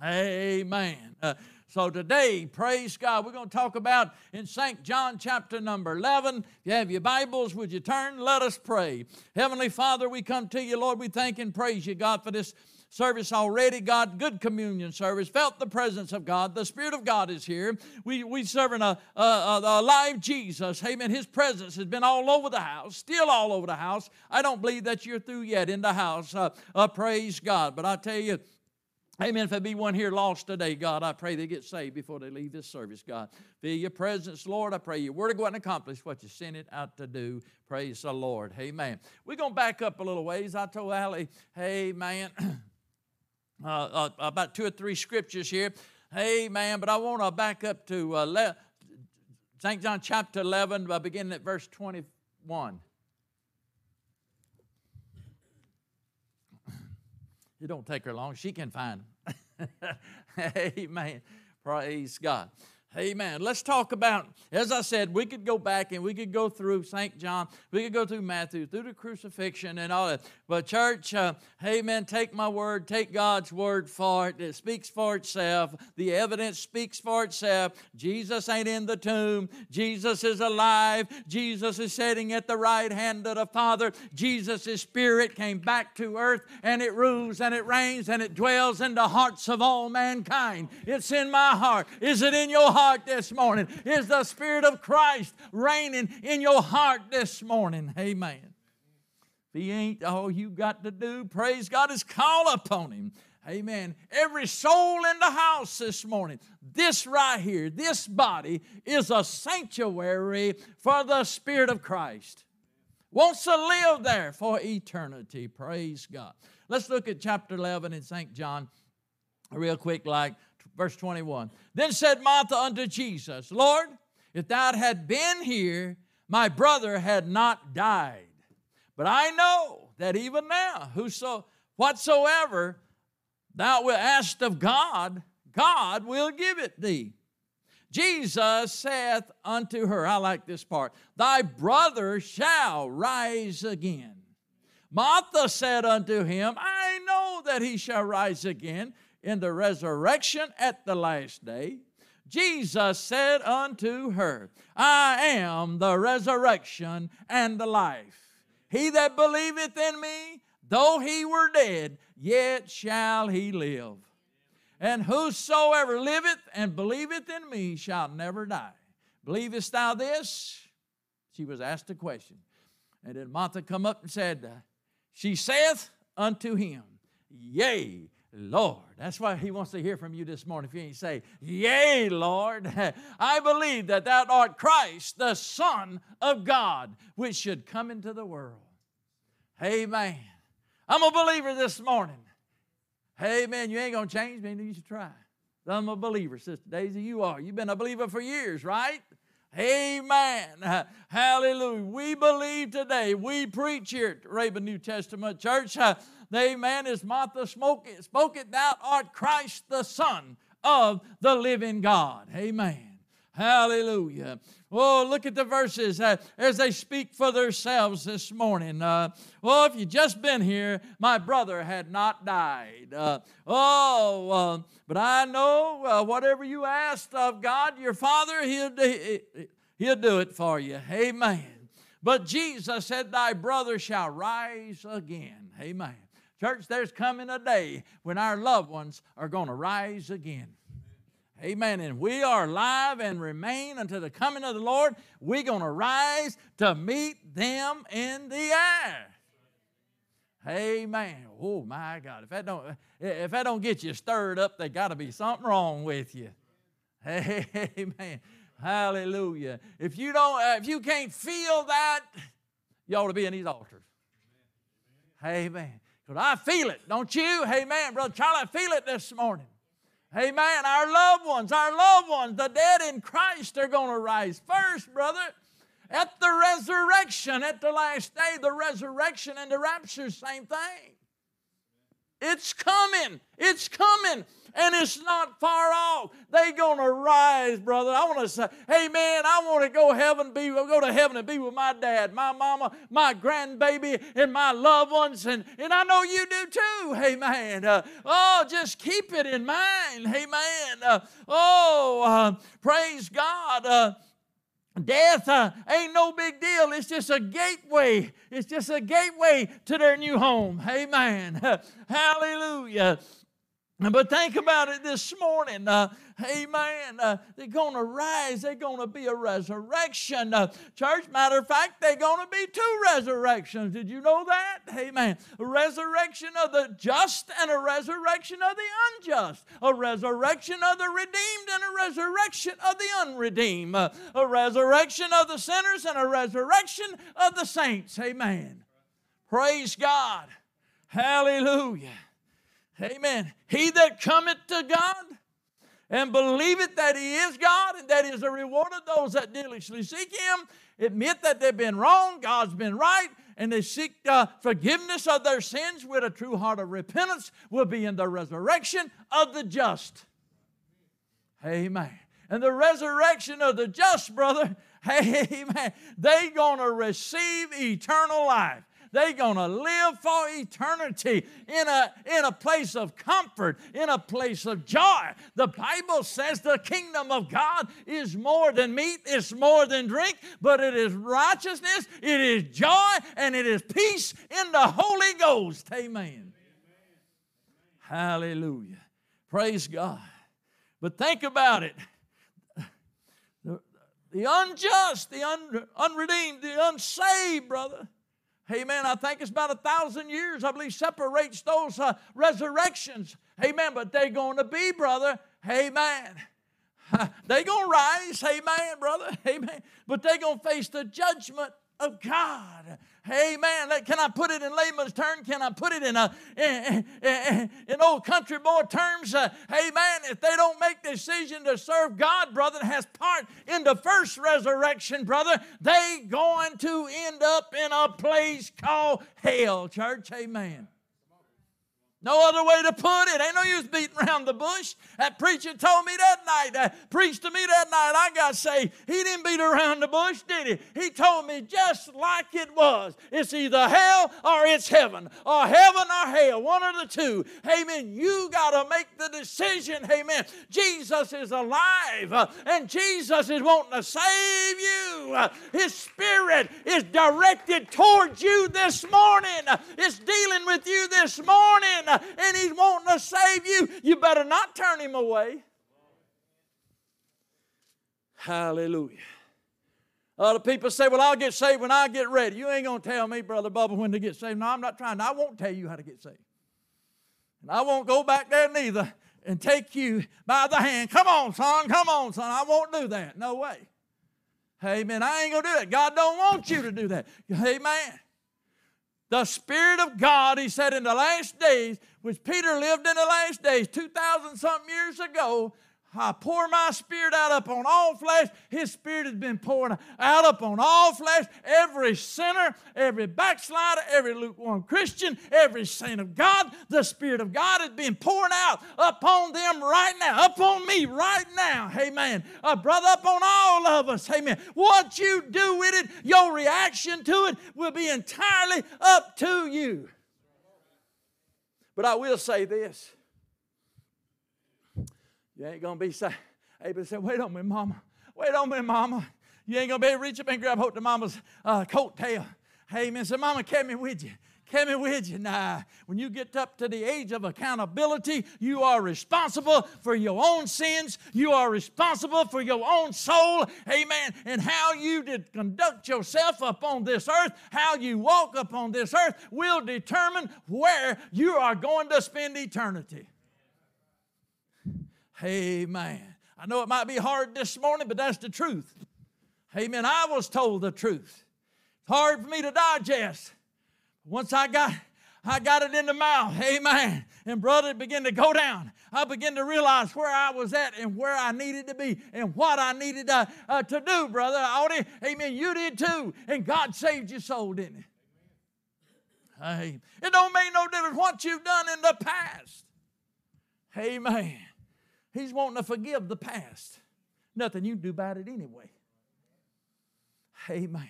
Amen. Uh, so today, praise God, we're going to talk about in St. John chapter number 11. If you have your Bibles, would you turn? Let us pray. Heavenly Father, we come to you, Lord. We thank and praise you, God, for this service already. God, good communion service. Felt the presence of God. The Spirit of God is here. We we serving a, a, a, live Jesus. Amen. His presence has been all over the house, still all over the house. I don't believe that you're through yet in the house. Uh, uh, praise God. But I tell you. Amen. If there be one here lost today, God, I pray they get saved before they leave this service, God. Feel your presence, Lord. I pray your word to go out and accomplish what you sent it out to do. Praise the Lord. Amen. We're going to back up a little ways. I told Allie, hey, man, <clears throat> uh, uh, about two or three scriptures here. Hey, man, but I want to back up to uh, le- St. John chapter 11, uh, beginning at verse 21. It don't take her long. She can find them. <laughs> Amen. Praise God. Amen. Let's talk about, as I said, we could go back and we could go through St. John, we could go through Matthew, through the crucifixion and all that. But, church, uh, amen, take my word, take God's word for it. It speaks for itself. The evidence speaks for itself. Jesus ain't in the tomb. Jesus is alive. Jesus is sitting at the right hand of the Father. Jesus' spirit came back to earth and it rules and it reigns and it dwells in the hearts of all mankind. It's in my heart. Is it in your heart? Heart this morning? Is the Spirit of Christ reigning in your heart this morning? Amen. If He ain't, all you got to do, praise God, is call upon Him. Amen. Every soul in the house this morning, this right here, this body is a sanctuary for the Spirit of Christ. Wants to live there for eternity. Praise God. Let's look at chapter 11 in St. John real quick, like verse 21. Then said Martha unto Jesus, Lord, if thou had been here, my brother had not died. But I know that even now, whoso, whatsoever thou wilt ask of God, God will give it thee. Jesus saith unto her, I like this part, Thy brother shall rise again. Martha said unto him, I know that he shall rise again in the resurrection at the last day. Jesus said unto her, I am the resurrection and the life. He that believeth in me, though he were dead, yet shall he live. And whosoever liveth and believeth in me shall never die. Believest thou this? She was asked a question. And then Martha come up and said, She saith unto him, Yea, Lord. That's why he wants to hear from you this morning. If you ain't say, Yea, Lord, <laughs> I believe that thou art Christ, the Son of God, which should come into the world. Amen. I'm a believer this morning. Amen. You ain't going to change me, you should try. I'm a believer, Sister Daisy. You are. You've been a believer for years, right? Amen. <laughs> Hallelujah. We believe today. We preach here at Raven New Testament Church. <laughs> Amen. As Martha spoke it, spoke it, thou art Christ the Son of the living God. Amen. Hallelujah. Oh, look at the verses uh, as they speak for themselves this morning. Uh, oh, if you just been here, my brother had not died. Uh, oh, uh, but I know uh, whatever you asked of God, your Father, he'll, he'll do it for you. Amen. But Jesus said, Thy brother shall rise again. Amen. Church, there's coming a day when our loved ones are going to rise again. Amen. And we are alive and remain until the coming of the Lord. We're going to rise to meet them in the air. Amen. Oh my God. If that don't if that don't get you stirred up, there got to be something wrong with you. Amen. Hallelujah. If you don't uh, if you can't feel that, you ought to be in these altars. Amen. Because I feel it, don't you? Amen. Brother Charlie, I feel it this morning. Amen. Our loved ones, our loved ones, the dead in Christ are going to rise first, brother. At the resurrection, at the last day, the resurrection and the rapture, same thing. It's coming. It's coming. And it's not far off. They gonna rise, brother. I want to say, hey man, I want to go heaven, be go to heaven and be with my dad, my mama, my grandbaby, and my loved ones, and, and I know you do too. Hey man. Uh, oh, just keep it in mind. Hey man. Uh, oh, uh, praise God. Uh, Death uh, ain't no big deal. It's just a gateway. It's just a gateway to their new home. Amen. <laughs> Hallelujah. But think about it this morning. Uh, amen. Uh, they're going to rise. They're going to be a resurrection. Uh, church, matter of fact, they're going to be two resurrections. Did you know that? Amen. A resurrection of the just and a resurrection of the unjust. A resurrection of the redeemed and a resurrection of the unredeemed. Uh, a resurrection of the sinners and a resurrection of the saints. Amen. Praise God. Hallelujah. Amen. He that cometh to God and believeth that He is God and that He is a reward of those that diligently seek Him, admit that they've been wrong, God's been right, and they seek uh, forgiveness of their sins with a true heart of repentance, will be in the resurrection of the just. Amen. And the resurrection of the just, brother, <laughs> amen, they going to receive eternal life. They're going to live for eternity in a, in a place of comfort, in a place of joy. The Bible says the kingdom of God is more than meat, it's more than drink, but it is righteousness, it is joy, and it is peace in the Holy Ghost. Amen. Hallelujah. Praise God. But think about it. The, the unjust, the un, unredeemed, the unsaved, brother. Amen. I think it's about a thousand years, I believe, separates those uh, resurrections. Amen. But they're going to be, brother. Amen. <laughs> They're going to rise. Amen, brother. Amen. But they're going to face the judgment of God. Amen. Can I put it in layman's terms? Can I put it in a in, in, in old country boy terms? Uh, man, If they don't make the decision to serve God, brother, has part in the first resurrection, brother, they going to end up in a place called hell. Church, amen. No other way to put it. Ain't no use beating around the bush. That preacher told me that night, uh, preached to me that night. I got saved. He didn't beat around the bush, did he? He told me just like it was. It's either hell or it's heaven, or heaven or hell, one of the two. Amen. You got to make the decision. Amen. Jesus is alive, uh, and Jesus is wanting to save you. Uh, His Spirit is directed towards you this morning. Uh, It's dealing with you this morning and He's wanting to save you. You better not turn Him away. Hallelujah. Other people say, Well, I'll get saved when I get ready. You ain't going to tell me, Brother Bubba, when to get saved. No, I'm not trying. I won't tell you how to get saved. And I won't go back there neither and take you by the hand. Come on, son. Come on, son. I won't do that. No way. Amen. I ain't going to do that. God don't want you to do that. Amen. The Spirit of God, he said, in the last days, which Peter lived in the last days, 2,000 something years ago, I pour my spirit out upon all flesh. His spirit has been poured out upon all flesh. Every sinner, every backslider, every lukewarm Christian, every saint of God, the Spirit of God is being poured out upon them right now, upon me right now. Amen. Uh, brother, upon all of us. Amen. What you do with it, your reaction to it will be entirely up to you. But I will say this. You ain't gonna be saved. Abel said, wait on me, mama. Wait on me, mama. You ain't gonna be able to reach up and grab hold of mama's uh, coat tail. Amen. So, mama, carry me with you. Carry me with you. Nah, when you get up to the age of accountability, you are responsible for your own sins. You are responsible for your own soul. Amen. And how you did conduct yourself upon this earth, how you walk upon this earth, will determine where you are going to spend eternity. Amen. I know it might be hard this morning, but that's the truth. Amen. I was told the truth. It's hard for me to digest. Once I got I got it in the mouth, amen. And brother, it began to go down. I began to realize where I was at and where I needed to be and what I needed uh, uh, to do, brother. Audie, amen. You did too. And God saved your soul, didn't He? Amen. it don't make no difference what you've done in the past. Amen. He's wanting to forgive the past. Nothing you can do about it anyway. Amen.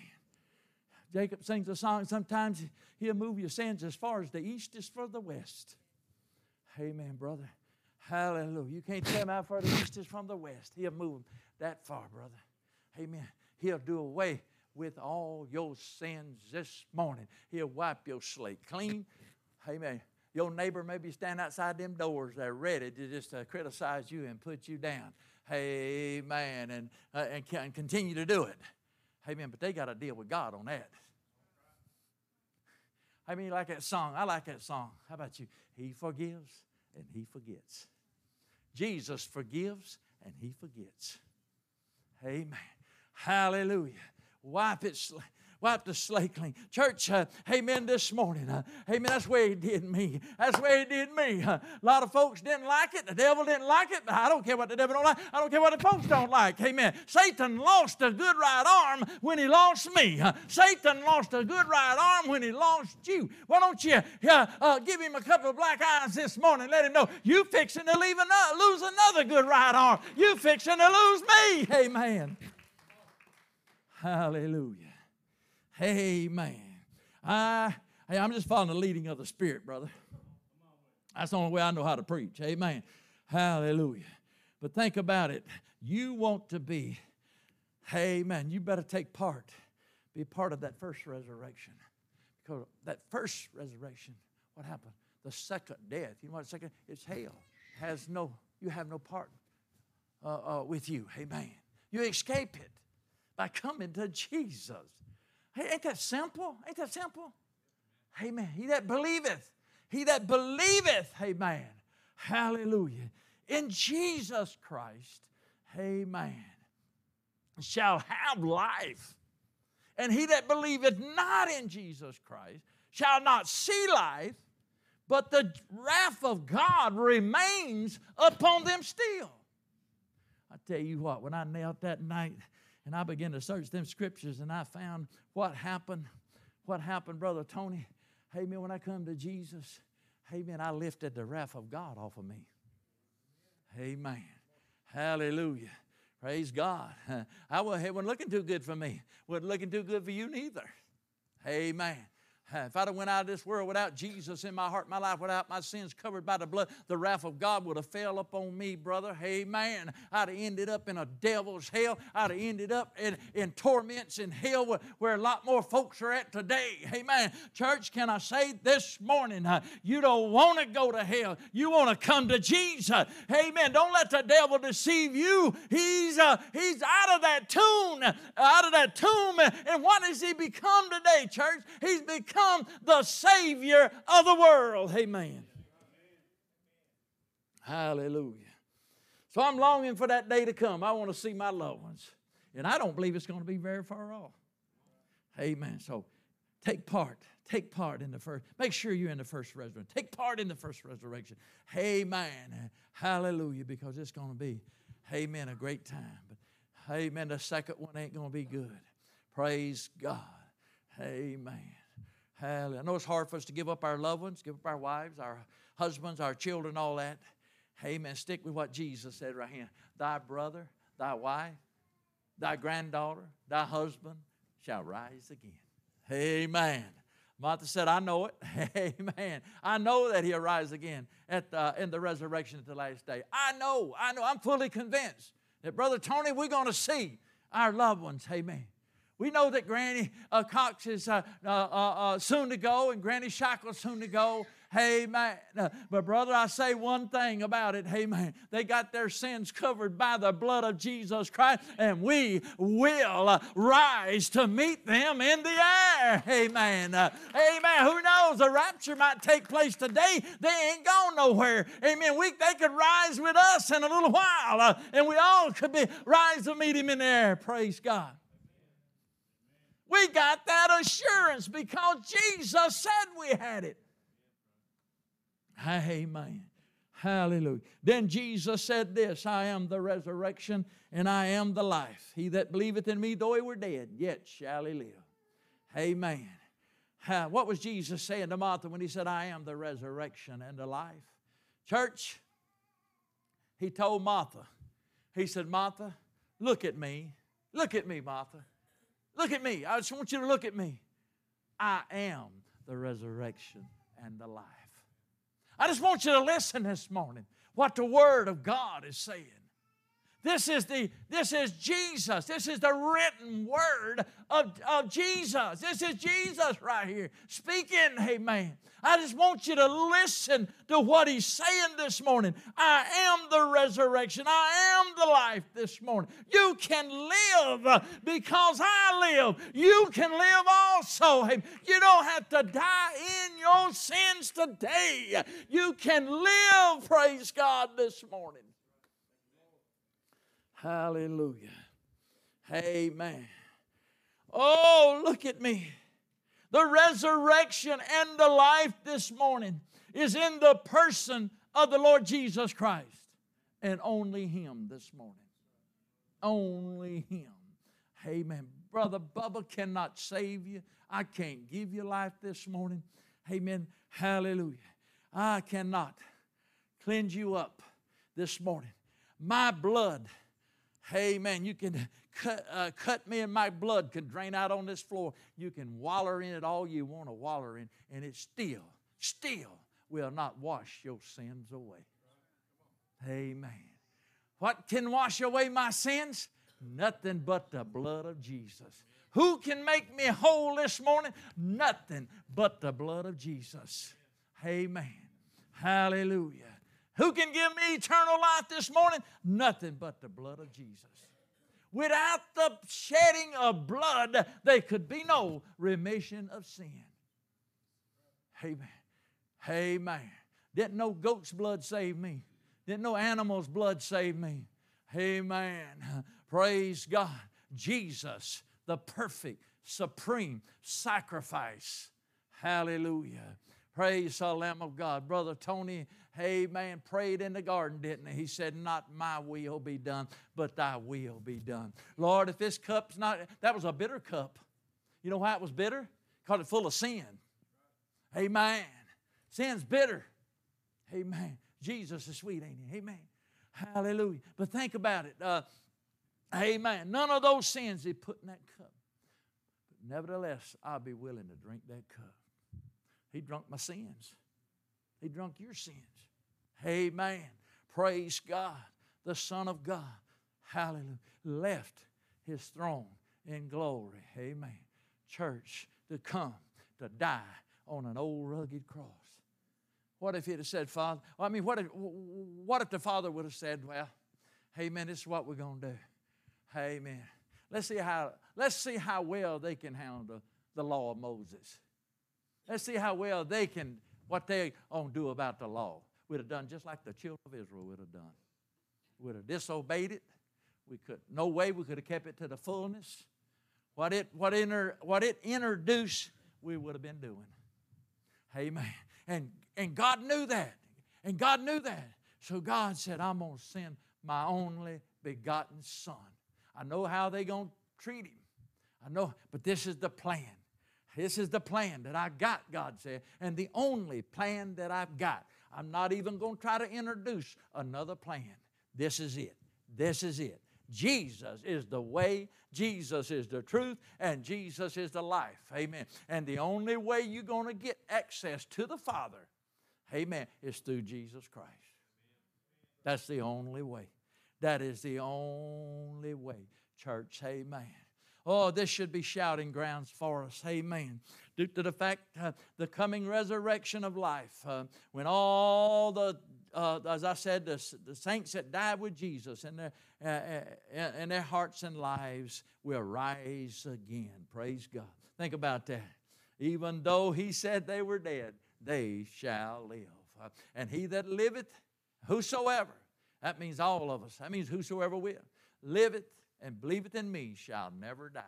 Jacob sings a song. Sometimes he'll move your sins as far as the east is for the west. Amen, brother. Hallelujah. You can't tell him how far the east is from the west. He'll move them that far, brother. Amen. He'll do away with all your sins this morning. He'll wipe your slate clean. Amen. Your neighbor maybe stand outside them doors. They're ready to just uh, criticize you and put you down. Amen. And, uh, and, and continue to do it. Amen. But they got to deal with God on that. I mean, you like that song. I like that song. How about you? He forgives and he forgets. Jesus forgives and he forgets. Amen. Hallelujah. Wipe it, sl- wipe the slate clean. Church, uh, amen, this morning. Uh, amen, that's where he did me. That's where he did me. Uh, a lot of folks didn't like it. The devil didn't like it, I don't care what the devil don't like. I don't care what the folks don't like. Amen. Satan lost a good right arm when he lost me. Uh, Satan lost a good right arm when he lost you. Why don't you uh, give him a couple of black eyes this morning? Let him know you fixing to leave another, lose another good right arm. You fixing to lose me. Amen. Hallelujah. Amen. I, hey, I'm just following the leading of the Spirit, brother. That's the only way I know how to preach. Amen. Hallelujah. But think about it. You want to be, amen, you better take part, be part of that first resurrection. Because that first resurrection, what happened? The second death. You know what second? It's hell. Has no, you have no part uh, uh, with you. Amen. You escape it by coming to Jesus. Hey, ain't that simple? Ain't that simple? Amen. He that believeth, he that believeth, amen. Hallelujah. In Jesus Christ, amen, shall have life. And he that believeth not in Jesus Christ shall not see life, but the wrath of God remains upon them still. I tell you what, when I knelt that night and I began to search them scriptures and I found what happened, what happened, Brother Tony. Amen. when I come to Jesus, amen, I lifted the wrath of God off of me. Amen. Hallelujah. Praise God. <laughs> I wasn't looking too good for me. Wasn't looking too good for you neither. Amen. If I'd have went out of this world without Jesus in my heart, my life, without my sins covered by the blood, the wrath of God would have fell upon me, brother. Amen. I'd have ended up in a devil's hell. I'd have ended up in, in torments in hell where, where a lot more folks are at today. Amen. Church, can I say this morning, uh, you don't want to go to hell. You want to come to Jesus. Amen. Don't let the devil deceive you. He's, uh, he's out of that tomb, out of that tomb. And what has he become today, church? He's become the Savior of the world. Amen. Hallelujah. So I'm longing for that day to come. I want to see my loved ones. And I don't believe it's going to be very far off. Amen. So take part. Take part in the first. Make sure you're in the first resurrection. Take part in the first resurrection. Amen. Hallelujah. Because it's going to be, amen, a great time. But amen, the second one ain't going to be good. Praise God. Amen. Hallelujah. I know it's hard for us to give up our loved ones, give up our wives, our husbands, our children, all that. Amen. Stick with what Jesus said right here. Thy brother, thy wife, thy granddaughter, thy husband shall rise again. Amen. Martha said, I know it. <laughs> Amen. I know that he'll rise again at the, in the resurrection at the last day. I know, I know, I'm fully convinced that, Brother Tony, we're going to see our loved ones. Amen. We know that Granny uh, Cox is uh, uh, uh, soon to go and Granny Shackle's soon to go. Hey, man. but, brother, I say one thing about it. Hey, man. They got their sins covered by the blood of Jesus Christ, and we will uh, rise to meet them in the air. Amen. Uh, amen. Who knows? The rapture might take place today. They ain't gone nowhere. Amen. We, they could rise with us in a little while, uh, and we all could be rise to meet him in the air. Praise God. We got that assurance because Jesus said we had it. Amen. Hallelujah. Then Jesus said this I am the resurrection and I am the life. He that believeth in me, though he were dead, yet shall he live. Amen. What was Jesus saying to Martha when he said, I am the resurrection and the life? Church, he told Martha, he said, Martha, look at me. Look at me, Martha. Look at me. I just want you to look at me. I am the resurrection and the life. I just want you to listen this morning what the Word of God is saying. This is the this is Jesus. This is the written word of, of Jesus. This is Jesus right here speaking. Amen. I just want you to listen to what he's saying this morning. I am the resurrection. I am the life this morning. You can live because I live. You can live also. You don't have to die in your sins today. You can live, praise God, this morning. Hallelujah. Amen. Oh, look at me. The resurrection and the life this morning is in the person of the Lord Jesus Christ and only Him this morning. Only Him. Amen. Brother Bubba cannot save you. I can't give you life this morning. Amen. Hallelujah. I cannot cleanse you up this morning. My blood Hey, man, you can <laughs> cut, uh, cut me and my blood can drain out on this floor. You can waller in it all you want to waller in, and it still, still will not wash your sins away. Amen. What can wash away my sins? Nothing but the blood of Jesus. Who can make me whole this morning? Nothing but the blood of Jesus. Amen. Hallelujah. Who can give me eternal life this morning? Nothing but the blood of Jesus. Without the shedding of blood, there could be no remission of sin. Amen. Amen. Didn't no goat's blood save me. Didn't no animal's blood save me. Amen. Praise God. Jesus, the perfect, supreme sacrifice. Hallelujah. Praise the Lamb of God. Brother Tony hey man, prayed in the garden, didn't he? He said, Not my will be done, but thy will be done. Lord, if this cup's not, that was a bitter cup. You know why it was bitter? Because it's full of sin. Amen. Sin's bitter. Amen. Jesus is sweet, ain't he? Amen. Hallelujah. But think about it. Uh, amen. None of those sins he put in that cup. But nevertheless, I'll be willing to drink that cup. He drunk my sins. He drunk your sins. Amen. Praise God. The Son of God. Hallelujah. Left his throne in glory. Amen. Church to come to die on an old rugged cross. What if he'd have said, Father? I mean, what if, what if the Father would have said, Well, Amen, this is what we're going to do. Amen. Let's see how, let's see how well they can handle the law of Moses. Let's see how well they can, what they to do about the law we'd have done just like the children of Israel would have done. We'd have disobeyed it. We could, no way we could have kept it to the fullness. What it, what, inter, what it introduced, we would have been doing. Amen. And, and God knew that. And God knew that. So God said, I'm going to send my only begotten Son. I know how they're going to treat him. I know, but this is the plan. This is the plan that I got, God said, and the only plan that I've got. I'm not even going to try to introduce another plan. This is it. This is it. Jesus is the way, Jesus is the truth, and Jesus is the life. Amen. And the only way you're going to get access to the Father, amen, is through Jesus Christ. That's the only way. That is the only way. Church, amen. Oh, this should be shouting grounds for us. Amen. Due to the fact uh, the coming resurrection of life, uh, when all the uh, as I said, the, the, saints that died with Jesus and their, uh, uh, in their hearts and lives will rise again. Praise God. Think about that. Even though he said they were dead, they shall live. Uh, and he that liveth, whosoever, that means all of us, that means whosoever will, liveth and believeth in me shall never die.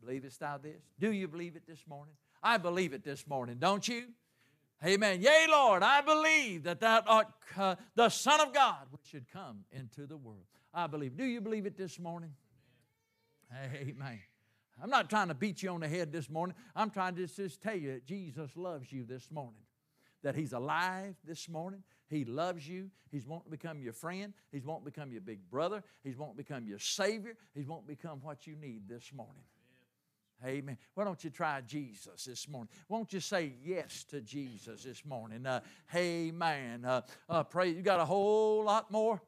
Believest thou this? Do you believe it this morning? I believe it this morning, don't you? Amen. Yea, Lord, I believe that thou art uh, the Son of God which should come into the world. I believe. Do you believe it this morning? Amen. I'm not trying to beat you on the head this morning. I'm trying to just tell you that Jesus loves you this morning. That He's alive this morning. He loves you. He's wanting to become your friend. He's wanting to become your big brother. He's wanting to become your Savior. He's wanting to become what you need this morning. Amen. Why don't you try Jesus this morning? Won't you say yes to Jesus this morning? Uh, amen. Uh, uh, pray. You got a whole lot more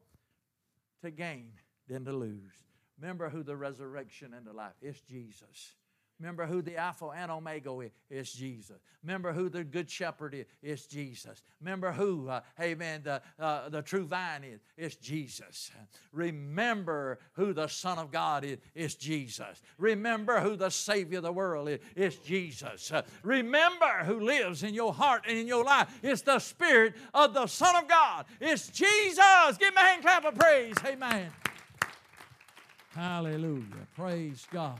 to gain than to lose. Remember who the resurrection and the life. It's Jesus. Remember who the Alpha and Omega is. It's Jesus. Remember who the Good Shepherd is. It's Jesus. Remember who, uh, amen, the, uh, the true vine is. It's Jesus. Remember who the Son of God is. It's Jesus. Remember who the Savior of the world is. It's Jesus. Remember who lives in your heart and in your life. It's the Spirit of the Son of God. It's Jesus. Give me a hand clap of praise. Amen. Hallelujah. Praise God.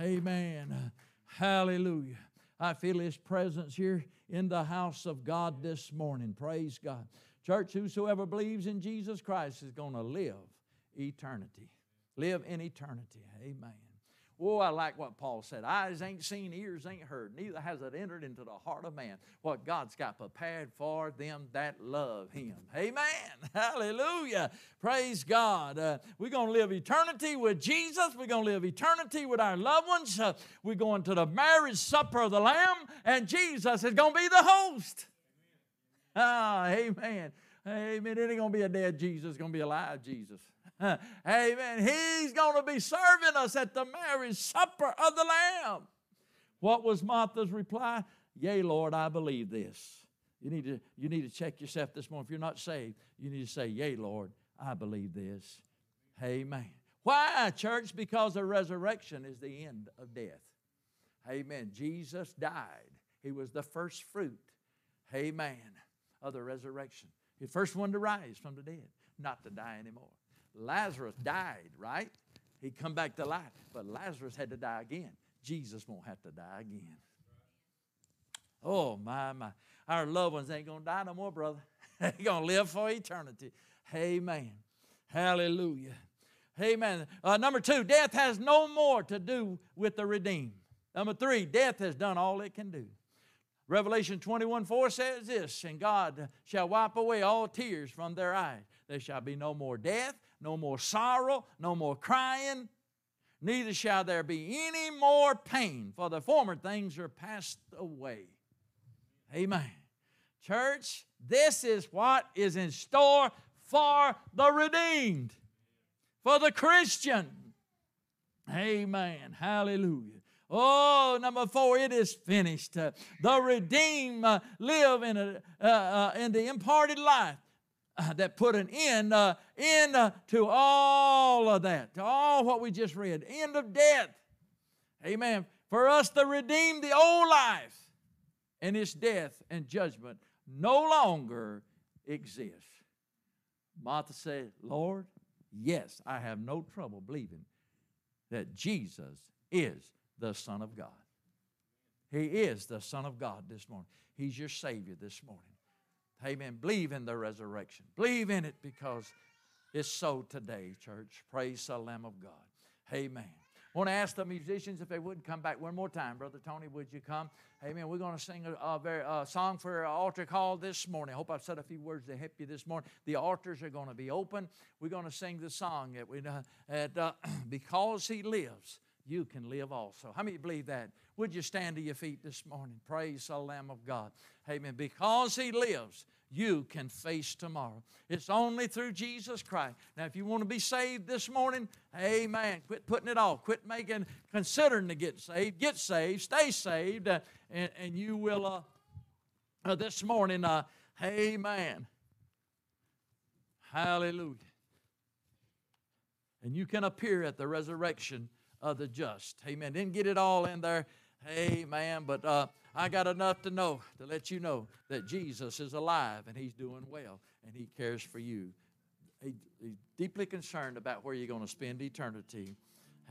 Amen. Hallelujah. I feel His presence here in the house of God this morning. Praise God. Church, whosoever believes in Jesus Christ is going to live eternity. Live in eternity. Amen. Oh, I like what Paul said. Eyes ain't seen, ears ain't heard, neither has it entered into the heart of man what God's got prepared for them that love Him. Amen. <laughs> Hallelujah. Praise God. Uh, we're going to live eternity with Jesus. We're going to live eternity with our loved ones. Uh, we're going to the marriage supper of the Lamb, and Jesus is going to be the host. Ah, amen. Amen. It ain't going to be a dead Jesus, it's going to be alive Jesus. <laughs> Amen. He's going to be serving us at the marriage supper of the Lamb. What was Martha's reply? Yea, Lord, I believe this. You need to, you need to check yourself this morning. If you're not saved, you need to say, Yea, Lord, I believe this. Amen. Why, church? Because the resurrection is the end of death. Amen. Jesus died. He was the first fruit, amen, of the resurrection. The first one to rise from the dead, not to die anymore. Lazarus died, right? He come back to life, but Lazarus had to die again. Jesus won't have to die again. Oh my my, our loved ones ain't gonna die no more, brother. <laughs> They're gonna live for eternity. Amen. Hallelujah. Amen. Uh, number two, death has no more to do with the redeemed. Number three, death has done all it can do. Revelation 21 4 says this, and God shall wipe away all tears from their eyes. There shall be no more death, no more sorrow, no more crying, neither shall there be any more pain, for the former things are passed away. Amen. Church, this is what is in store for the redeemed, for the Christian. Amen. Hallelujah. Oh, number four, it is finished. Uh, the redeemed uh, live in, a, uh, uh in the imparted life uh, that put an end, uh, end uh, to all of that, to all what we just read. End of death. Amen. For us to redeem the old life and its death and judgment no longer exists. Martha said, Lord, yes, I have no trouble believing that Jesus is the Son of God. He is the Son of God this morning. He's your Savior this morning. Amen. Believe in the resurrection. Believe in it because it's so today, church. Praise the Lamb of God. Amen. I want to ask the musicians if they would come back one more time. Brother Tony, would you come? Amen. We're going to sing a, a, very, a song for our altar call this morning. I hope I've said a few words to help you this morning. The altars are going to be open. We're going to sing the song that we uh, uh, <clears throat> because He lives, you can live also. How many believe that? Would you stand to your feet this morning? Praise the Lamb of God. Amen. Because He lives, you can face tomorrow. It's only through Jesus Christ. Now, if you want to be saved this morning, amen. Quit putting it off. Quit making, considering to get saved. Get saved. Stay saved. Uh, and, and you will, uh, uh, this morning, uh, amen. Hallelujah. And you can appear at the resurrection of the just. Amen. Didn't get it all in there. Amen. But, uh, I got enough to know to let you know that Jesus is alive and He's doing well and He cares for you. He, he's deeply concerned about where you're going to spend eternity.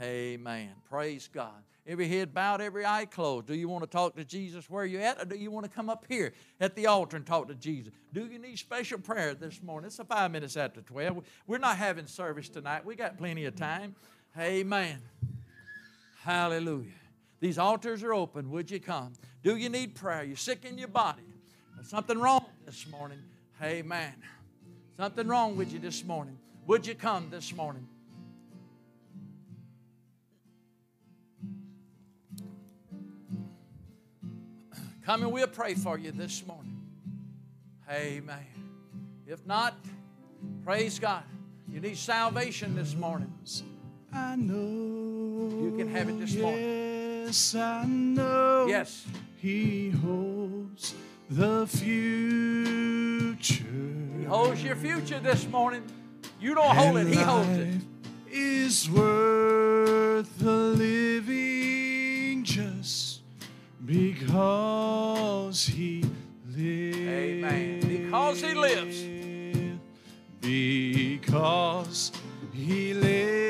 Amen. Praise God. Every head bowed, every eye closed. Do you want to talk to Jesus where you're at, or do you want to come up here at the altar and talk to Jesus? Do you need special prayer this morning? It's a five minutes after 12. We're not having service tonight. We got plenty of time. Amen. Hallelujah. These altars are open. Would you come? Do you need prayer? You're sick in your body. There's something wrong this morning. Amen. Something wrong with you this morning. Would you come this morning? Come and we'll pray for you this morning. Amen. If not, praise God. You need salvation this morning. I know. You can have it this morning. Yes, I know. Yes. He holds the future. He holds your future this morning. You don't hold it, He holds it. Is worth the living just because He lives. Amen. Because He lives. Because He lives,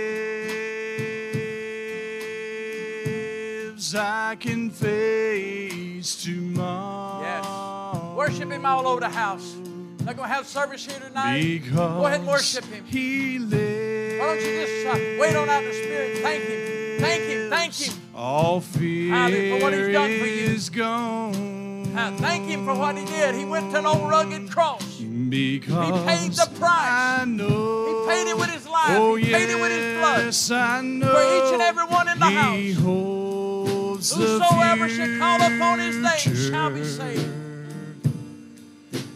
I can face tomorrow. Yes. Worship Him all over the house. Not going to have service here tonight. Because Go ahead and worship Him. He lives. Why don't you just uh, wait on out the Spirit? Thank Him. Thank Him. Thank Him. All fear Hallelujah, for what He's done for you. is gone. Uh, thank Him for what He did. He went to an old rugged cross. Because He paid the price. I know. He paid it with His life. Oh, he paid it with His blood. yes, I know. For each and every one in the he house. Holds Whosoever the shall call upon His name shall be saved.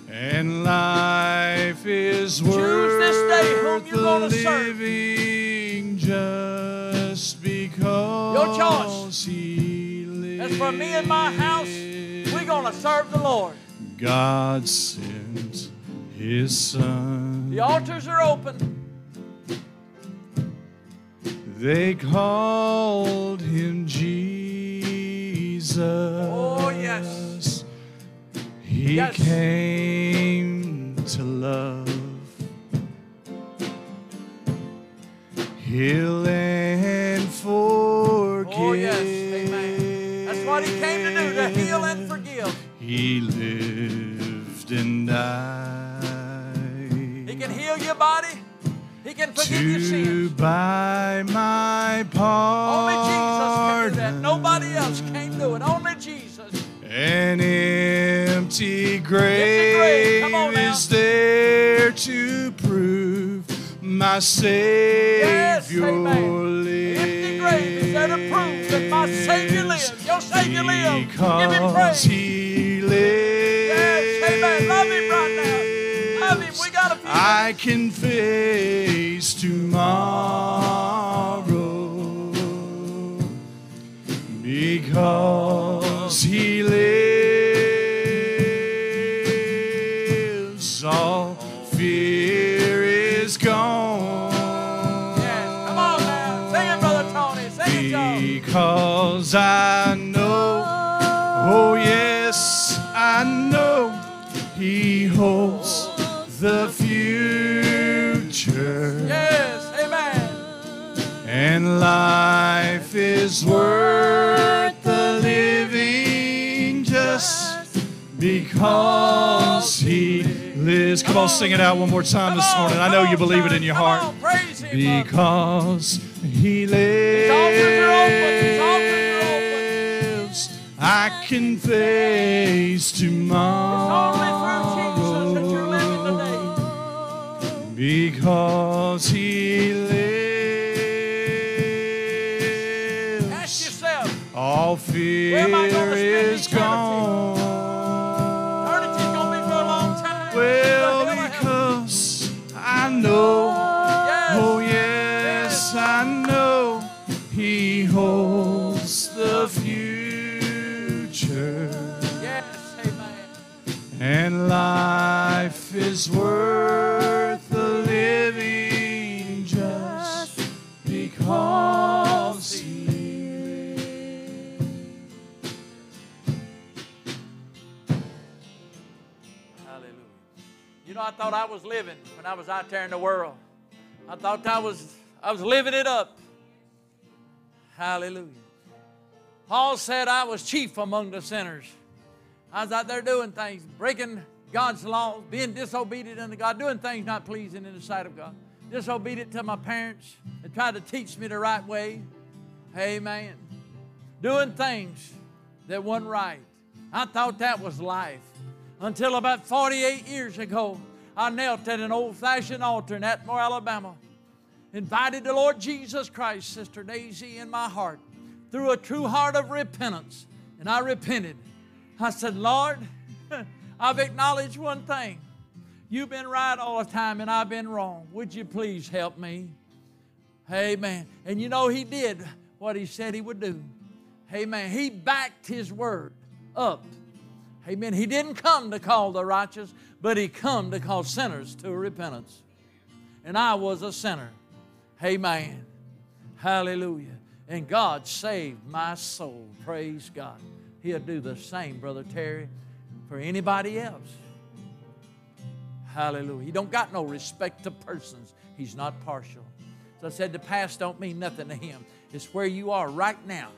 And life is Choose worth this day whom you're the gonna serve. living just because Your choice. He lives. As for me and my house, we're going to serve the Lord. God sent His Son. The altars are open. They called Him Jesus. Oh, yes. He Yes. came to love, heal, and forgive. Oh, yes. Amen. That's what He came to do, to heal and forgive. He lived and died. He can heal your body. He can forgive your to sins. buy my Only Jesus can that. Nobody else can do it. Only Jesus. An empty grave, grave. Come is there to prove my Savior Yes, lives. Empty grave is there to prove that my Savior lives. Your Savior lives. Give Him praise. He lives. Yes, amen. Love Him right now. Love Him. We got few I can face tomorrow because He lives. All fear is gone Yes, come on now. Sing it, Brother Tony. Sing it, Joe. because I know, oh yes, I know He holds the future. Yes, amen. And life is worth because He lives. Come on, sing it out one more time this morning. I know you believe it in your heart. on, praise Him. Father. Because He These altars are open. These altars are open. lives, I can face tomorrow. Only through Jesus that you're living today. Because He lives. All fear am I gonna spend is gone. And life is worth the living just because He lives. Hallelujah. You know, I thought I was living when I was out there in the world. I thought I was I was living it up. Hallelujah. Paul said I was chief among the sinners. I was out there doing things, breaking God's laws, being disobedient unto God, doing things not pleasing in the sight of God. Disobedient to my parents and tried to teach me the right way. Amen. Doing things that wasn't right. I thought that was life. Until about 48 years ago, I knelt at an old fashioned altar in Atmore, Alabama. Invited the Lord Jesus Christ, Sister Daisy, in my heart through a true heart of repentance. And I repented. I said, Lord, <laughs> I've acknowledged one thing. You've been right all the time and I've been wrong. Would you please help me? Amen. And you know, He did what He said He would do. Amen. He backed His word up. Amen. He didn't come to call the righteous, but He come to call sinners to repentance. And I was a sinner. Amen. Hallelujah. And God saved my soul. Praise God. He'll do the same, Brother Terry, for anybody else. Hallelujah. He don't got no respect to persons. He's not partial. So I said the past don't mean nothing to him. It's where you are right now.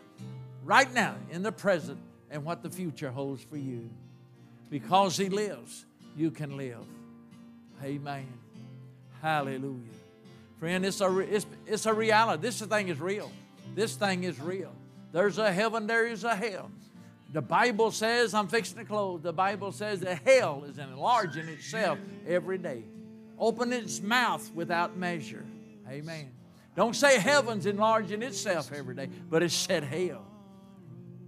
Right now, in the present, and what the future holds for you. Because he lives, you can live. Amen. Hallelujah. Friend, it's a, it's, it's a reality. This thing is real. This thing is real. There's a heaven, there is a hell. The Bible says, I'm fixing to close, the Bible says that hell is enlarging itself every day. Open its mouth without measure. Amen. Don't say heaven's enlarging itself every day, but it said hell.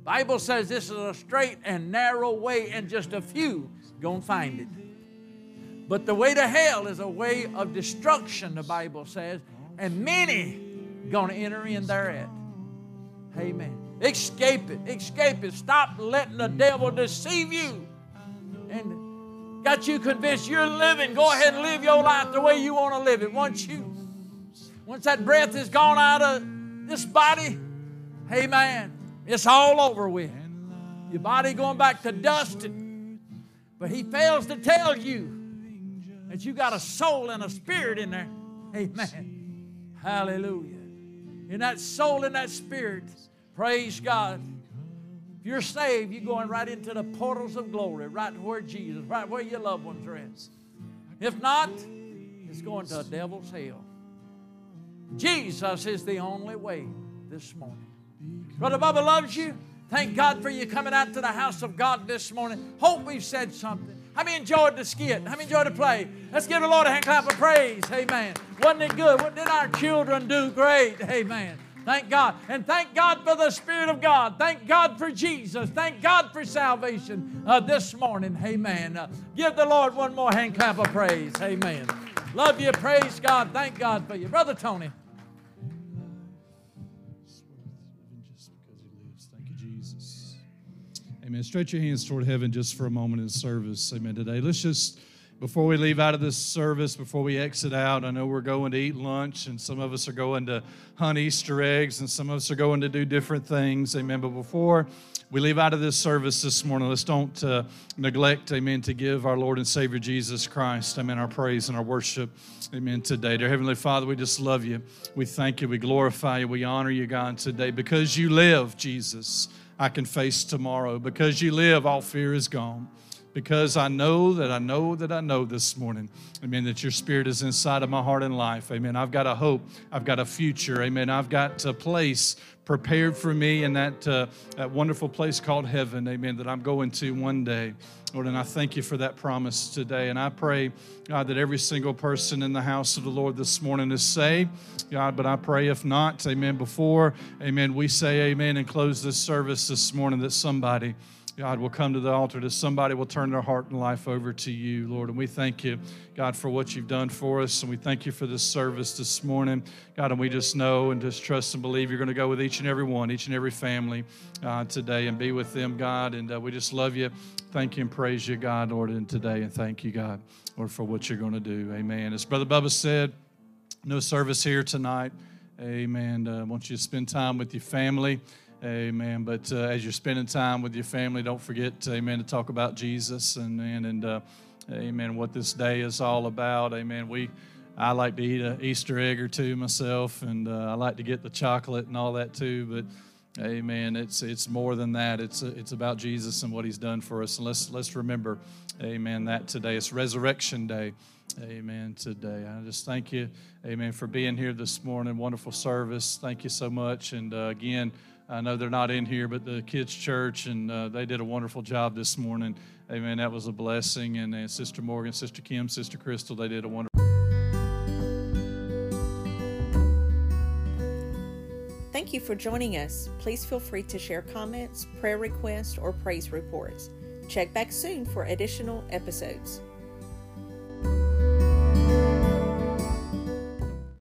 Bible says this is a straight and narrow way, and just a few gonna find it. But the way to hell is a way of destruction, the Bible says, and many gonna enter in thereat. Amen. Escape it. Escape it. Stop letting the devil deceive you. And got you convinced you're living. Go ahead and live your life the way you want to live it. Once you, once that breath is gone out of this body, amen. It's all over with. Your body going back to dust. But he fails to tell you that you got a soul and a spirit in there. Amen. Hallelujah. In that soul and that spirit, praise God. If you're saved, you're going right into the portals of glory, right where Jesus, right where your loved ones are at. If not, it's going to a devil's hell. Jesus is the only way this morning. Brother Bubba loves you. Thank God for you coming out to the house of God this morning. Hope we've said something. How many enjoyed the skit? How many enjoyed the play? Let's give the Lord a hand clap of praise. Amen. Wasn't it good? What did our children do? Great. Amen. Thank God. And thank God for the Spirit of God. Thank God for Jesus. Thank God for salvation uh, this morning. Amen. Uh, give the Lord one more hand clap of praise. Amen. Love you. Praise God. Thank God for you. Brother Tony. Amen. Stretch your hands toward heaven just for a moment in service. Amen. Today, let's just, before we leave out of this service, before we exit out, I know we're going to eat lunch, and some of us are going to hunt Easter eggs, and some of us are going to do different things. Amen. But before we leave out of this service this morning, let's don't uh, neglect, amen, to give our Lord and Savior Jesus Christ, amen, our praise and our worship, amen, today. Dear Heavenly Father, we just love you. We thank you. We glorify you. We honor you, God, today. Because you live, Jesus, I can face tomorrow. Because you live, all fear is gone because I know that I know that I know this morning, amen, that your spirit is inside of my heart and life, amen. I've got a hope, I've got a future, amen. I've got a place prepared for me in that, uh, that wonderful place called heaven, amen, that I'm going to one day. Lord, and I thank you for that promise today. And I pray, God, that every single person in the house of the Lord this morning is saved. God, but I pray if not, amen, before, amen, we say amen and close this service this morning that somebody, God, will come to the altar, that somebody will turn their heart and life over to you, Lord. And we thank you, God, for what you've done for us. And we thank you for this service this morning, God. And we just know and just trust and believe you're going to go with each and every one, each and every family uh, today and be with them, God. And uh, we just love you. Thank you and praise you, God, Lord, and today. And thank you, God, Lord, for what you're going to do. Amen. As Brother Bubba said, no service here tonight. Amen. Uh, I want you to spend time with your family. Amen. But uh, as you're spending time with your family, don't forget, amen, to talk about Jesus and and, and uh, amen, what this day is all about. Amen. We, I like to eat an Easter egg or two myself, and uh, I like to get the chocolate and all that too. But Amen. It's it's more than that. It's it's about Jesus and what He's done for us. And let's let's remember, Amen. That today it's Resurrection Day. Amen. Today, I just thank you, Amen, for being here this morning. Wonderful service. Thank you so much. And uh, again, I know they're not in here, but the kids' church and uh, they did a wonderful job this morning. Amen. That was a blessing. And uh, Sister Morgan, Sister Kim, Sister Crystal, they did a wonderful. Thank you for joining us. Please feel free to share comments, prayer requests, or praise reports. Check back soon for additional episodes.